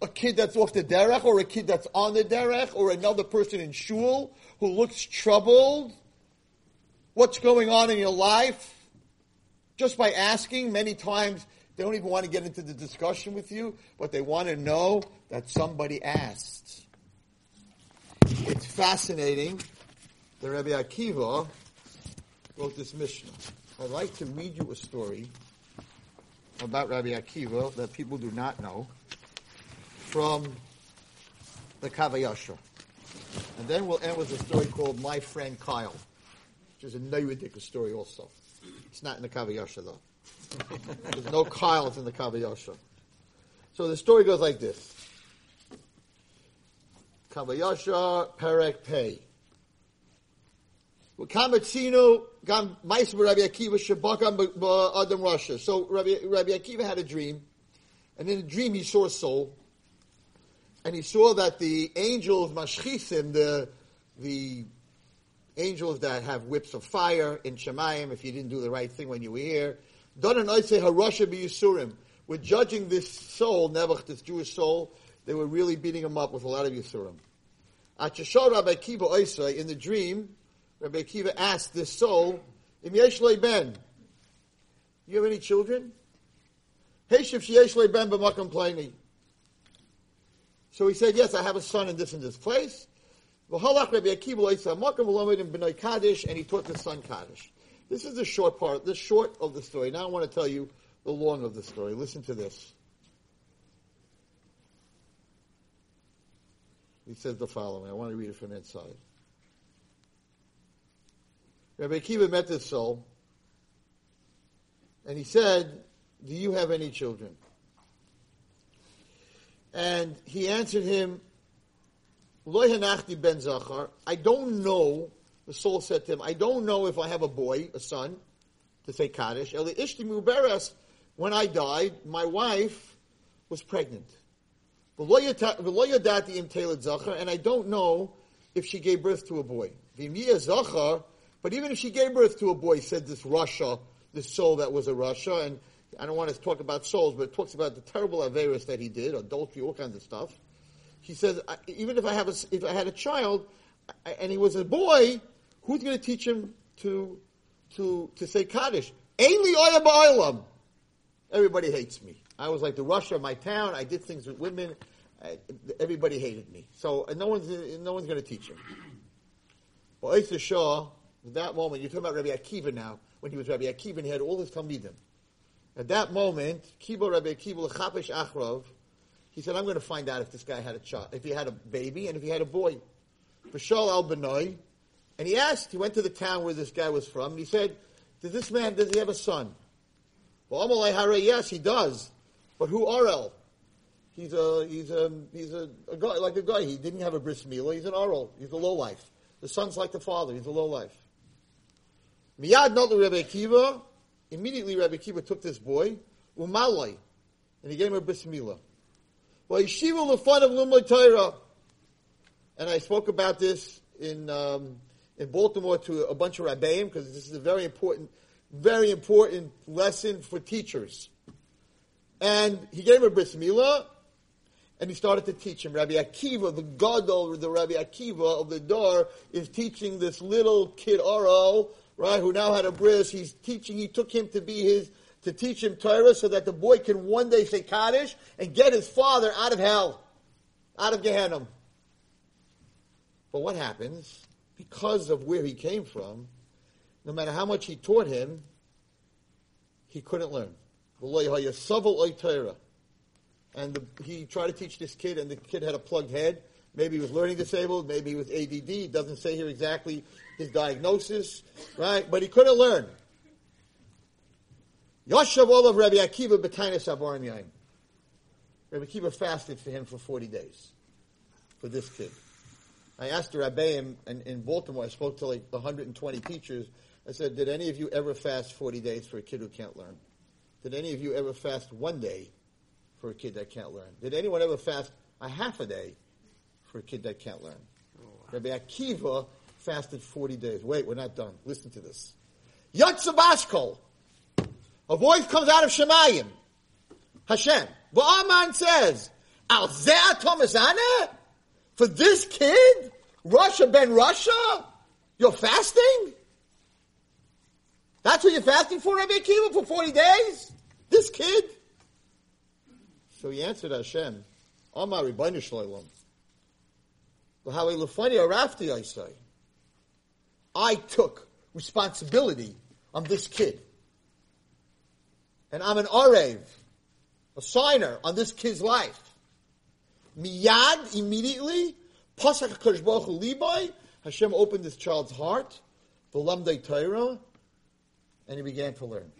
[SPEAKER 3] a kid that's off the derech, or a kid that's on the derech, or another person in shul who looks troubled, what's going on in your life? Just by asking, many times they don't even want to get into the discussion with you, but they want to know that somebody asked. Fascinating that Rabbi Akiva wrote this Mishnah. I'd like to read you a story about Rabbi Akiva that people do not know from the Kav HaYashar. And then we'll end with a story called My Friend Kyle, which is a Neirudik story also. It's not in the Kav HaYashar though. There's no Kyles in the Kav HaYashar. So the story goes like this. Kav HaYashar Perek Pei. So Rabbi, Akiva had a dream, and in the dream he saw a soul and he saw that the angels, mashchisim, the, the angels that have whips of fire in Shemayim, if you didn't do the right thing when you were here, Don and say harasha b'yisurim, were judging this soul, Nebuch, this Jewish soul, they were really beating him up with a lot of yisurim. Achashor Rabbi Kiva Oisai, in the dream, Rabbi Kiva asked this soul, Im yesh ben, you have any children? Heshiv sheyesh ben b'makam pleni. So he said, yes, I have a son in this and this place. And he taught the son Kaddish. This is the short part, the short of the story. Now I want to tell you the long of the story. Listen to this. He says the following. I want to read it from inside. Rabbi Akiva met this soul, and he said, Do you have any children? And he answered him, ben zachar. I don't know, the soul said to him, I don't know if I have a boy, a son, to say Kaddish. Eli ishti when I died, my wife was pregnant. And I don't know if she gave birth to a boy. But even if she gave birth to a boy, said this Rasha, this soul that was a Rasha, and I don't want to talk about souls, but it talks about the terrible averus that he did, adultery, all kinds of stuff. He says, even if I have a, if I had a child, and he was a boy, who's going to teach him to to to say Kaddish? Everybody hates me. I was like the Rasha of my town. I did things with women. Everybody hated me. So no one's no one's going to teach him. Well, Either Shah, at that moment, you're talking about Rabbi Akiva now. When he was Rabbi Akiva, and he had all his talmidim. At that moment, Kibo Rabbi Kibo Chapesh Achrov, he said, I'm going to find out if this guy had a child, if he had a baby and if he had a boy. Bashal al Benoy. And he asked, he went to the town where this guy was from, and he said, Does this man, does he have a son? Well, Amalai Hare, yes, he does. But who Arel? He's a, he's a, he's a, a, guy, like a guy. He didn't have a bris milah. He's an Arel. He's a low life. The son's like the father. He's a low life. Miyad not Rebbe Akiva, Immediately, Rabbi Kiva took this boy, Umalai, and he gave him a bris milah. Well, yeshiva lefan of Torah. And I spoke about this in um, in Baltimore to a bunch of rabbeim because this is a very important, very important lesson for teachers. And he gave him a bris milah, and he started to teach him. Rabbi Akiva, the Gadol, the Rabbi Akiva of the door, is teaching this little kid Oro, right, who now had a bris. He's teaching. He took him to be his to teach him Torah, so that the boy can one day say Kaddish and get his father out of hell, out of Gehenna. But what happens? Because of where he came from, no matter how much he taught him, he couldn't learn. And the, he tried to teach this kid, and the kid had a plugged head. Maybe he was learning disabled, maybe he was ADD. Doesn't say here exactly his diagnosis, right? But he couldn't learn. Yoshav of Rabbi Akiva b'tainis abarim yain. Rabbi Akiva fasted for him for 40 days, for this kid. I asked the Rabbeim in, in Baltimore, I spoke to like 120 teachers. I said, did any of you ever fast 40 days for a kid who can't learn? Did any of you ever fast one day for a kid that can't learn? Did anyone ever fast a half a day for a kid that can't learn? Oh, Rabbi Akiva fasted 40 days. Wait, we're not done. Listen to this. Yatzabashkol. A voice comes out of Shemayim. Hashem. Ba'aman says, Al Tomazana? For this kid? Rasha ben Rasha? You're fasting? That's what you're fasting for, Rabbi Akiva, for 40 days? This kid? So he answered Hashem, Amar Ribbono Shel Olam. I say. I took responsibility on this kid. And I'm an Arev, a signer on this kid's life. Miyad, immediately, Pasach HaKadosh Libai, Hashem opened this child's heart, the Lamdei Torah, and he began to learn.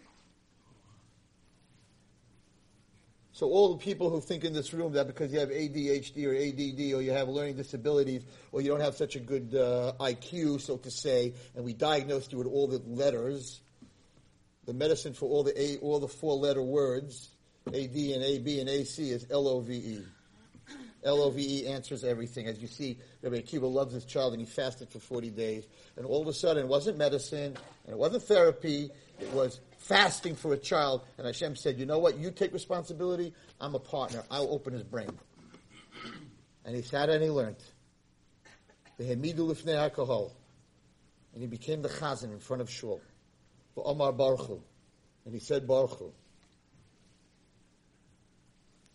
[SPEAKER 3] So all the people who think in this room that because you have ADHD or ADD or you have learning disabilities or you don't have such a good uh, IQ, so to say, and we diagnosed you with all the letters, the medicine for all the A, all the four letter words, AD and AB and AC is LOVE. LOVE answers everything. As you see, Rabbi Akiva loves his child and he fasted for 40 days. And all of a sudden, it wasn't medicine and it wasn't therapy. It was fasting for a child. And Hashem said, you know what? You take responsibility. I'm a partner. I'll open his brain. And he sat and he learned. And he became the chazan in front of Shul. For Omar Baruch And he said Baruch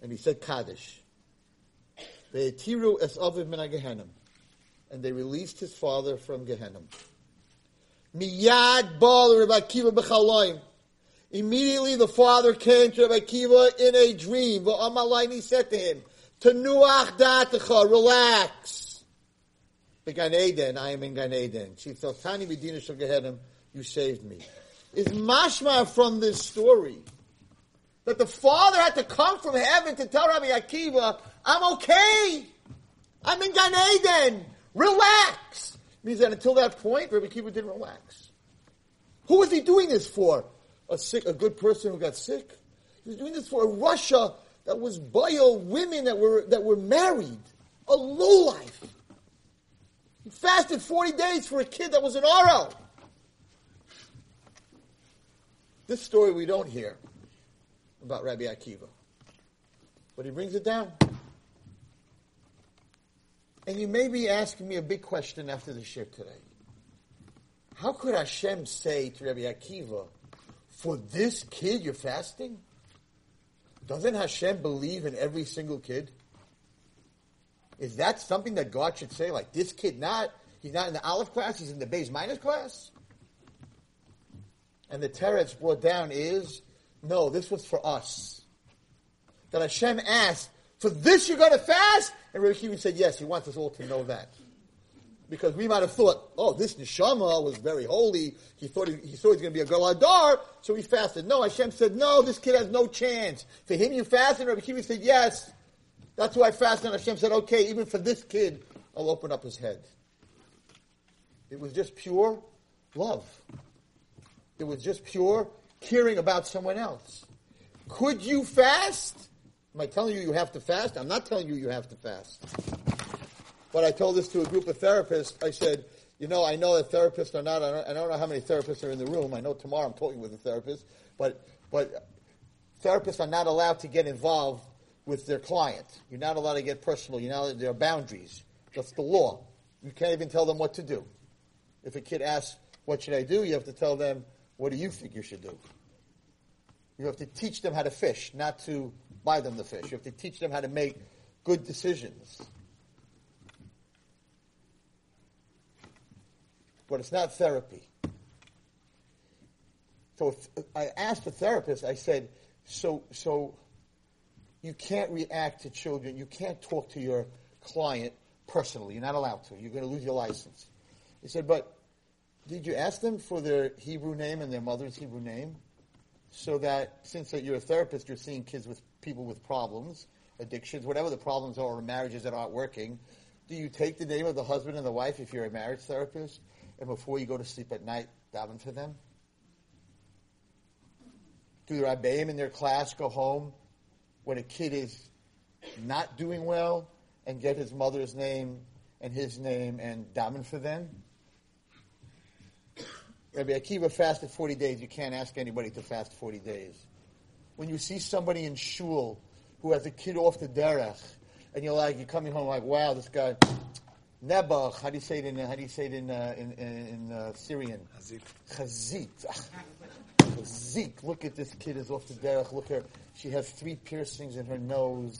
[SPEAKER 3] And he said Kaddish. Ve'etiru es aviv min. And they released his father from Gehenim. Miyad bal Rabbi Akiva b'chaloim. Immediately the father came to Rabbi Akiva in a dream. V'amalayim he said to him, Tenuach datecha, relax. The Gan Eden, I am in Gan Eden. She felt tiny medina shel you saved me. Is mashma from this story that the father had to come from heaven to tell Rabbi Akiva, I'm okay. I'm in Gan Eden. Relax. Means that until that point, Rabbi Akiva didn't relax. Who was he doing this for? A sick, a good person who got sick? He was doing this for a Rasha that was bio women that were that were married. A low life. He fasted 40 days for a kid that was an Oro. This story we don't hear about Rabbi Akiva. But he brings it down. And you may be asking me a big question after the shir today. How could Hashem say to Rabbi Akiva, for this kid you're fasting? Doesn't Hashem believe in every single kid? Is that something that God should say? Like this kid not, he's not in the Aleph class, he's in the Beis minus class? And the teretz brought down is, no, this was for us. That Hashem asked, for this you're going to fast? And Rabbi Akiva said, yes, he wants us all to know that. Because we might have thought, oh, this neshama was very holy. He thought he, he thought he was going to be a galadar, so he fasted. No, Hashem said, no, this kid has no chance. For him you fasted? Rabbi Akiva said, yes. That's why I fasted. And Hashem said, okay, even for this kid, I'll open up his head. It was just pure love. It was just pure caring about someone else. Could you fast? Am I telling you you have to fast? I'm not telling you you have to fast. But I told this to a group of therapists. I said, you know, I know that therapists are not, I don't, I don't know how many therapists are in the room. I know tomorrow I'm talking with a therapist, but, but therapists are not allowed to get involved with their client. You're not allowed to get personal. You're not, there are boundaries. That's the law. You can't even tell them what to do. If a kid asks, what should I do? You have to tell them, what do you think you should do? You have to teach them how to fish, not to buy them the fish. You have to teach them how to make good decisions. But it's not therapy. So I asked the therapist, I said, so, so you can't react to children. You can't talk to your client personally. You're not allowed to. You're going to lose your license. He said, but did you ask them for their Hebrew name and their mother's Hebrew name? So that since you're a therapist, you're seeing kids with people with problems, addictions, whatever the problems are, or marriages that aren't working. Do you take the name of the husband and the wife if you're a marriage therapist, and before you go to sleep at night, daven for them? Do the rabbeim in their class go home when a kid is not doing well and get his mother's name and his name and daven for them? Rabbi Akiva fasted 40 days. You can't ask anybody to fast 40 days. When you see somebody in shul who has a kid off the derech, and you're like, you're coming home like, wow, this guy, Nebuch, how do you say it in, how do you say it in, uh, in, in uh, Syrian?
[SPEAKER 4] Chazit.
[SPEAKER 3] Chazit. Zeke, look at this kid is off the derech. Look at her. She has three piercings in her nose.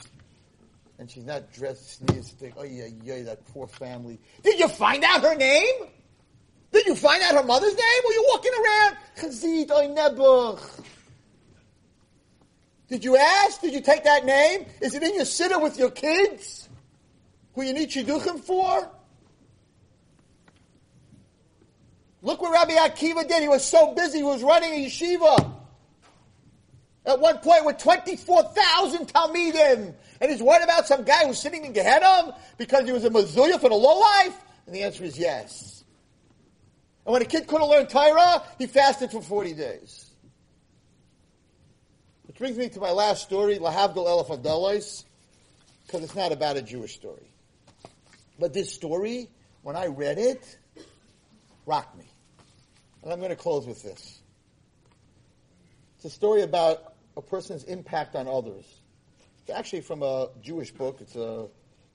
[SPEAKER 3] And she's not dressed sneeze thick. Oh yeah, yeah, that poor family. Did you find out her name? Did you find out her mother's name? Were you walking around? Chazit oy nebuch. Did you ask? Did you take that name? Is it in your sitter with your kids? Who you need shidduchim for? Look what Rabbi Akiva did. He was so busy, he was running a yeshiva. At one point with 24,000 Talmidim. And he's worried about some guy who's sitting in Gehenna because he was a Mazuya for the low life? And the answer is yes. And when a kid couldn't learn Torah, he fasted for 40 days. Which brings me to my last story, Lahavdol Elef Adalos, because it's not about a Jewish story. But this story, when I read it, rocked me. And I'm going to close with this. It's a story about a person's impact on others. It's actually from a Jewish book. It's a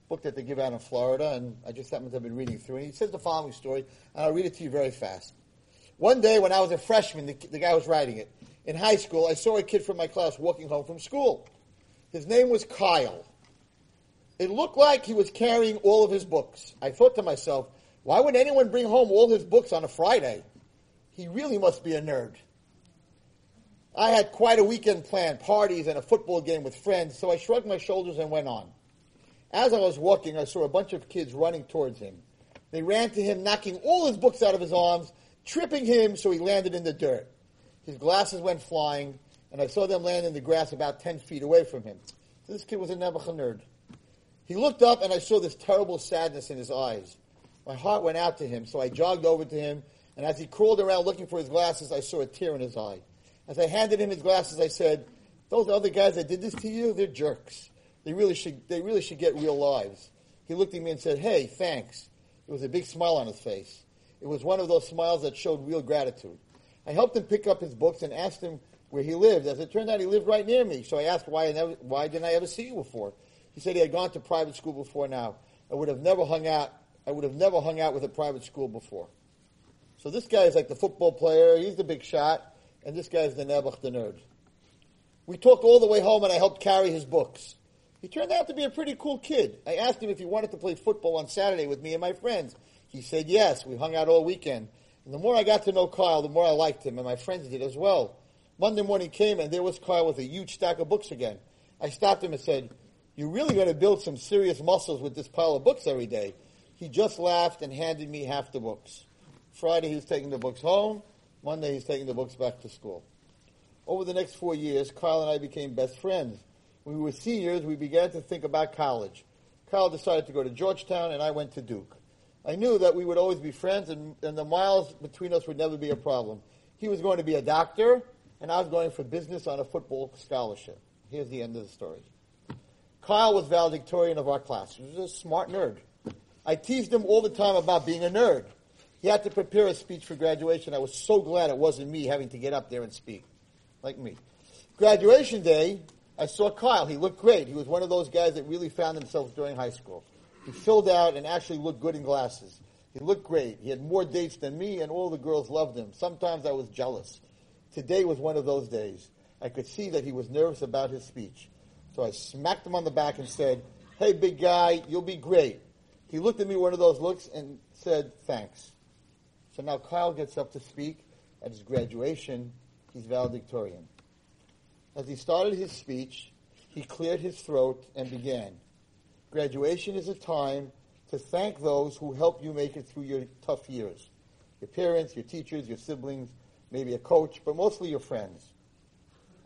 [SPEAKER 3] book that they give out in Florida, and I just happened to have been reading through it. He says the following story, and I'll read it to you very fast. One day when I was a freshman, the, the guy was writing it, in high school, I saw a kid from my class walking home from school. His name was Kyle. It looked like he was carrying all of his books. I thought to myself, why would anyone bring home all his books on a Friday? He really must be a nerd. I had quite a weekend planned, parties and a football game with friends, so I shrugged my shoulders and went on. As I was walking, I saw a bunch of kids running towards him. They ran to him, knocking all his books out of his arms, tripping him so he landed in the dirt. His glasses went flying, and I saw them land in the grass about 10 feet away from him. So this kid was a Nebuchadnezzar. He looked up, and I saw this terrible sadness in his eyes. My heart went out to him, so I jogged over to him, and as he crawled around looking for his glasses, I saw a tear in his eye. As I handed him his glasses, I said, "Those other guys that did this to you, they're jerks. They really should, they really should get real lives." He looked at me and said, "Hey, thanks." It was a big smile on his face. It was one of those smiles that showed real gratitude. I helped him pick up his books and asked him where he lived. As it turned out, he lived right near me. So I asked why, I never, why didn't I ever see you before? He said he had gone to private school before now. I would have never hung out I would have never hung out with a private school before. So this guy is like the football player, he's the big shot, and this guy's the Nebuch, the nerd. We talked all the way home and I helped carry his books. He turned out to be a pretty cool kid. I asked him if he wanted to play football on Saturday with me and my friends. He said yes. We hung out all weekend. And the more I got to know Kyle, the more I liked him, and my friends did as well. Monday morning came and there was Kyle with a huge stack of books again. I stopped him and said, You're really going to build some serious muscles with this pile of books every day. He just laughed and handed me half the books. Friday he was taking the books home. Monday he's taking the books back to school. Over the next four years, Kyle and I became best friends. When we were seniors, we began to think about college. Kyle decided to go to Georgetown, and I went to Duke. I knew that we would always be friends, and, and the miles between us would never be a problem. He was going to be a doctor, and I was going for business on a football scholarship. Here's the end of the story. Kyle was valedictorian of our class. He was a smart nerd. I teased him all the time about being a nerd. He had to prepare a speech for graduation. I was so glad it wasn't me having to get up there and speak, like me. Graduation day, I saw Kyle. He looked great. He was one of those guys that really found themselves during high school. He filled out and actually looked good in glasses. He looked great. He had more dates than me, and all the girls loved him. Sometimes I was jealous. Today was one of those days. I could see that he was nervous about his speech. So I smacked him on the back and said, Hey, big guy, you'll be great. He looked at me one of those looks and said, Thanks. So now Kyle gets up to speak. At his graduation, he's valedictorian. As he started his speech, he cleared his throat and began. Graduation is a time to thank those who helped you make it through your tough years. Your parents, your teachers, your siblings, maybe a coach, but mostly your friends.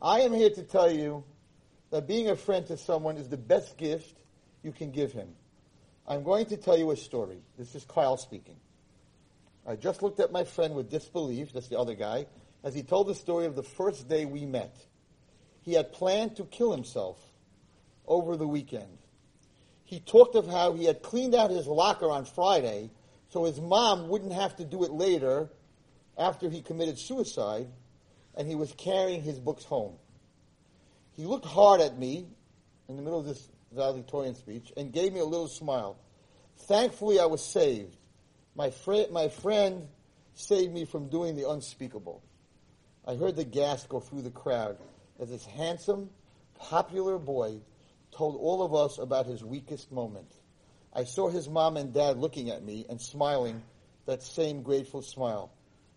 [SPEAKER 3] I am here to tell you that being a friend to someone is the best gift you can give him. I'm going to tell you a story. This is Kyle speaking. I just looked at my friend with disbelief, that's the other guy, as he told the story of the first day we met. He had planned to kill himself over the weekend. He talked of how he had cleaned out his locker on Friday so his mom wouldn't have to do it later after he committed suicide, and he was carrying his books home. He looked hard at me in the middle of this valedictorian speech and gave me a little smile. Thankfully, I was saved. My, fr- my friend saved me from doing the unspeakable. I heard the gasp go through the crowd as this handsome, popular boy told all of us about his weakest moment. I saw his mom and dad looking at me and smiling that same grateful smile.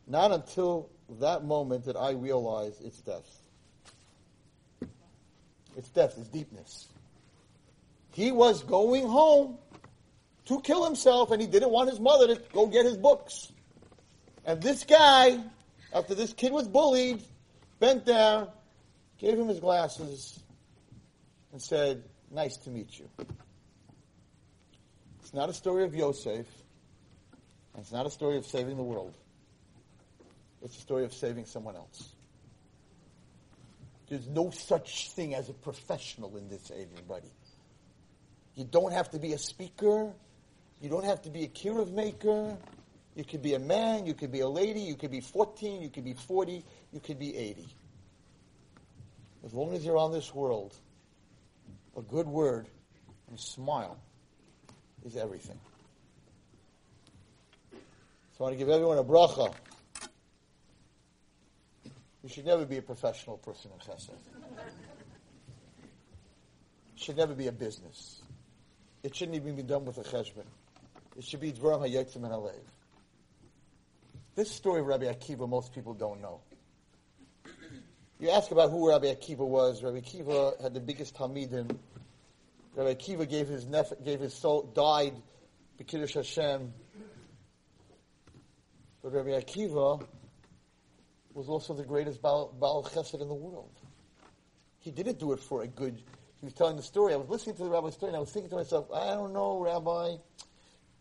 [SPEAKER 3] Not until that moment did I realize its depth. Its depth, its deepness. He was going home to kill himself and he didn't want his mother to go get his books. And this guy, after this kid was bullied, bent down, gave him his glasses, and said, Nice to meet you. It's not a story of Yosef, it's not a story of saving the world. It's a story of saving someone else. There's no such thing as a professional in this age, everybody. You don't have to be a speaker. You don't have to be a kiruv maker. You could be a man, you could be a lady, you could be 14, you could be 40, you could be 80. As long as you're on this world, a good word and a smile is everything. So I want to give everyone a bracha. You should never be a professional person in chesed. It should never be a business. It shouldn't even be done with a cheshbon. It should be dvarim hayotzim and alev. This story of Rabbi Akiva, most people don't know. You ask about who Rabbi Akiva was. Rabbi Akiva had the biggest Talmidim. Rabbi Akiva gave his nef- gave his soul, died, B'Kiddush Hashem. But Rabbi Akiva was also the greatest Baal, Baal Chesed in the world. He didn't do it for a good. He was telling the story. I was listening to the rabbi's story, and I was thinking to myself, I don't know, Rabbi.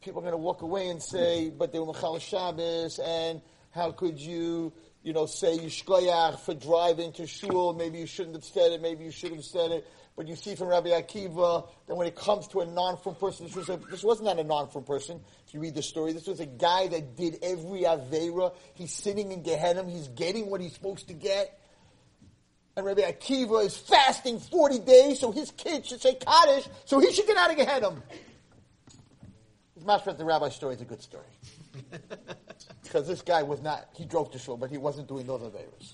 [SPEAKER 3] People are going to walk away and say, but they were Machal Shabbos, and how could you, you know, say Yishkoyach for driving to shul? Maybe you shouldn't have said it. Maybe you should have said it. But you see from Rabbi Akiva that when it comes to a non-frum person, this, was a, this wasn't not a non-frum person. If you read the story, this was a guy that did every Avera. He's sitting in Gehenna. He's getting what he's supposed to get. And Rabbi Akiva is fasting 40 days, so his kids should say Kaddish, so he should get out of Gehenna. Matter of the rabbi's story is a good story. because this guy was not, he drove to shul, but he wasn't doing those Averas.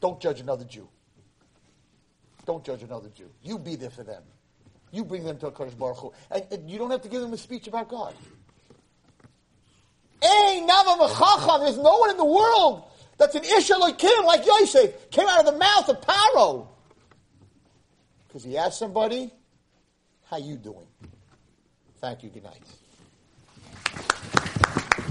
[SPEAKER 3] Don't judge another Jew. Don't judge another Jew. You be there for them. You bring them to a Kodesh Baruch Hu. And, and, you don't have to give them a speech about God. Ain't Nava. There's no one in the world that's an Isha like him, like Yosef, came out of the mouth of Paro. Because he asked somebody, how you doing? Thank you. Good night.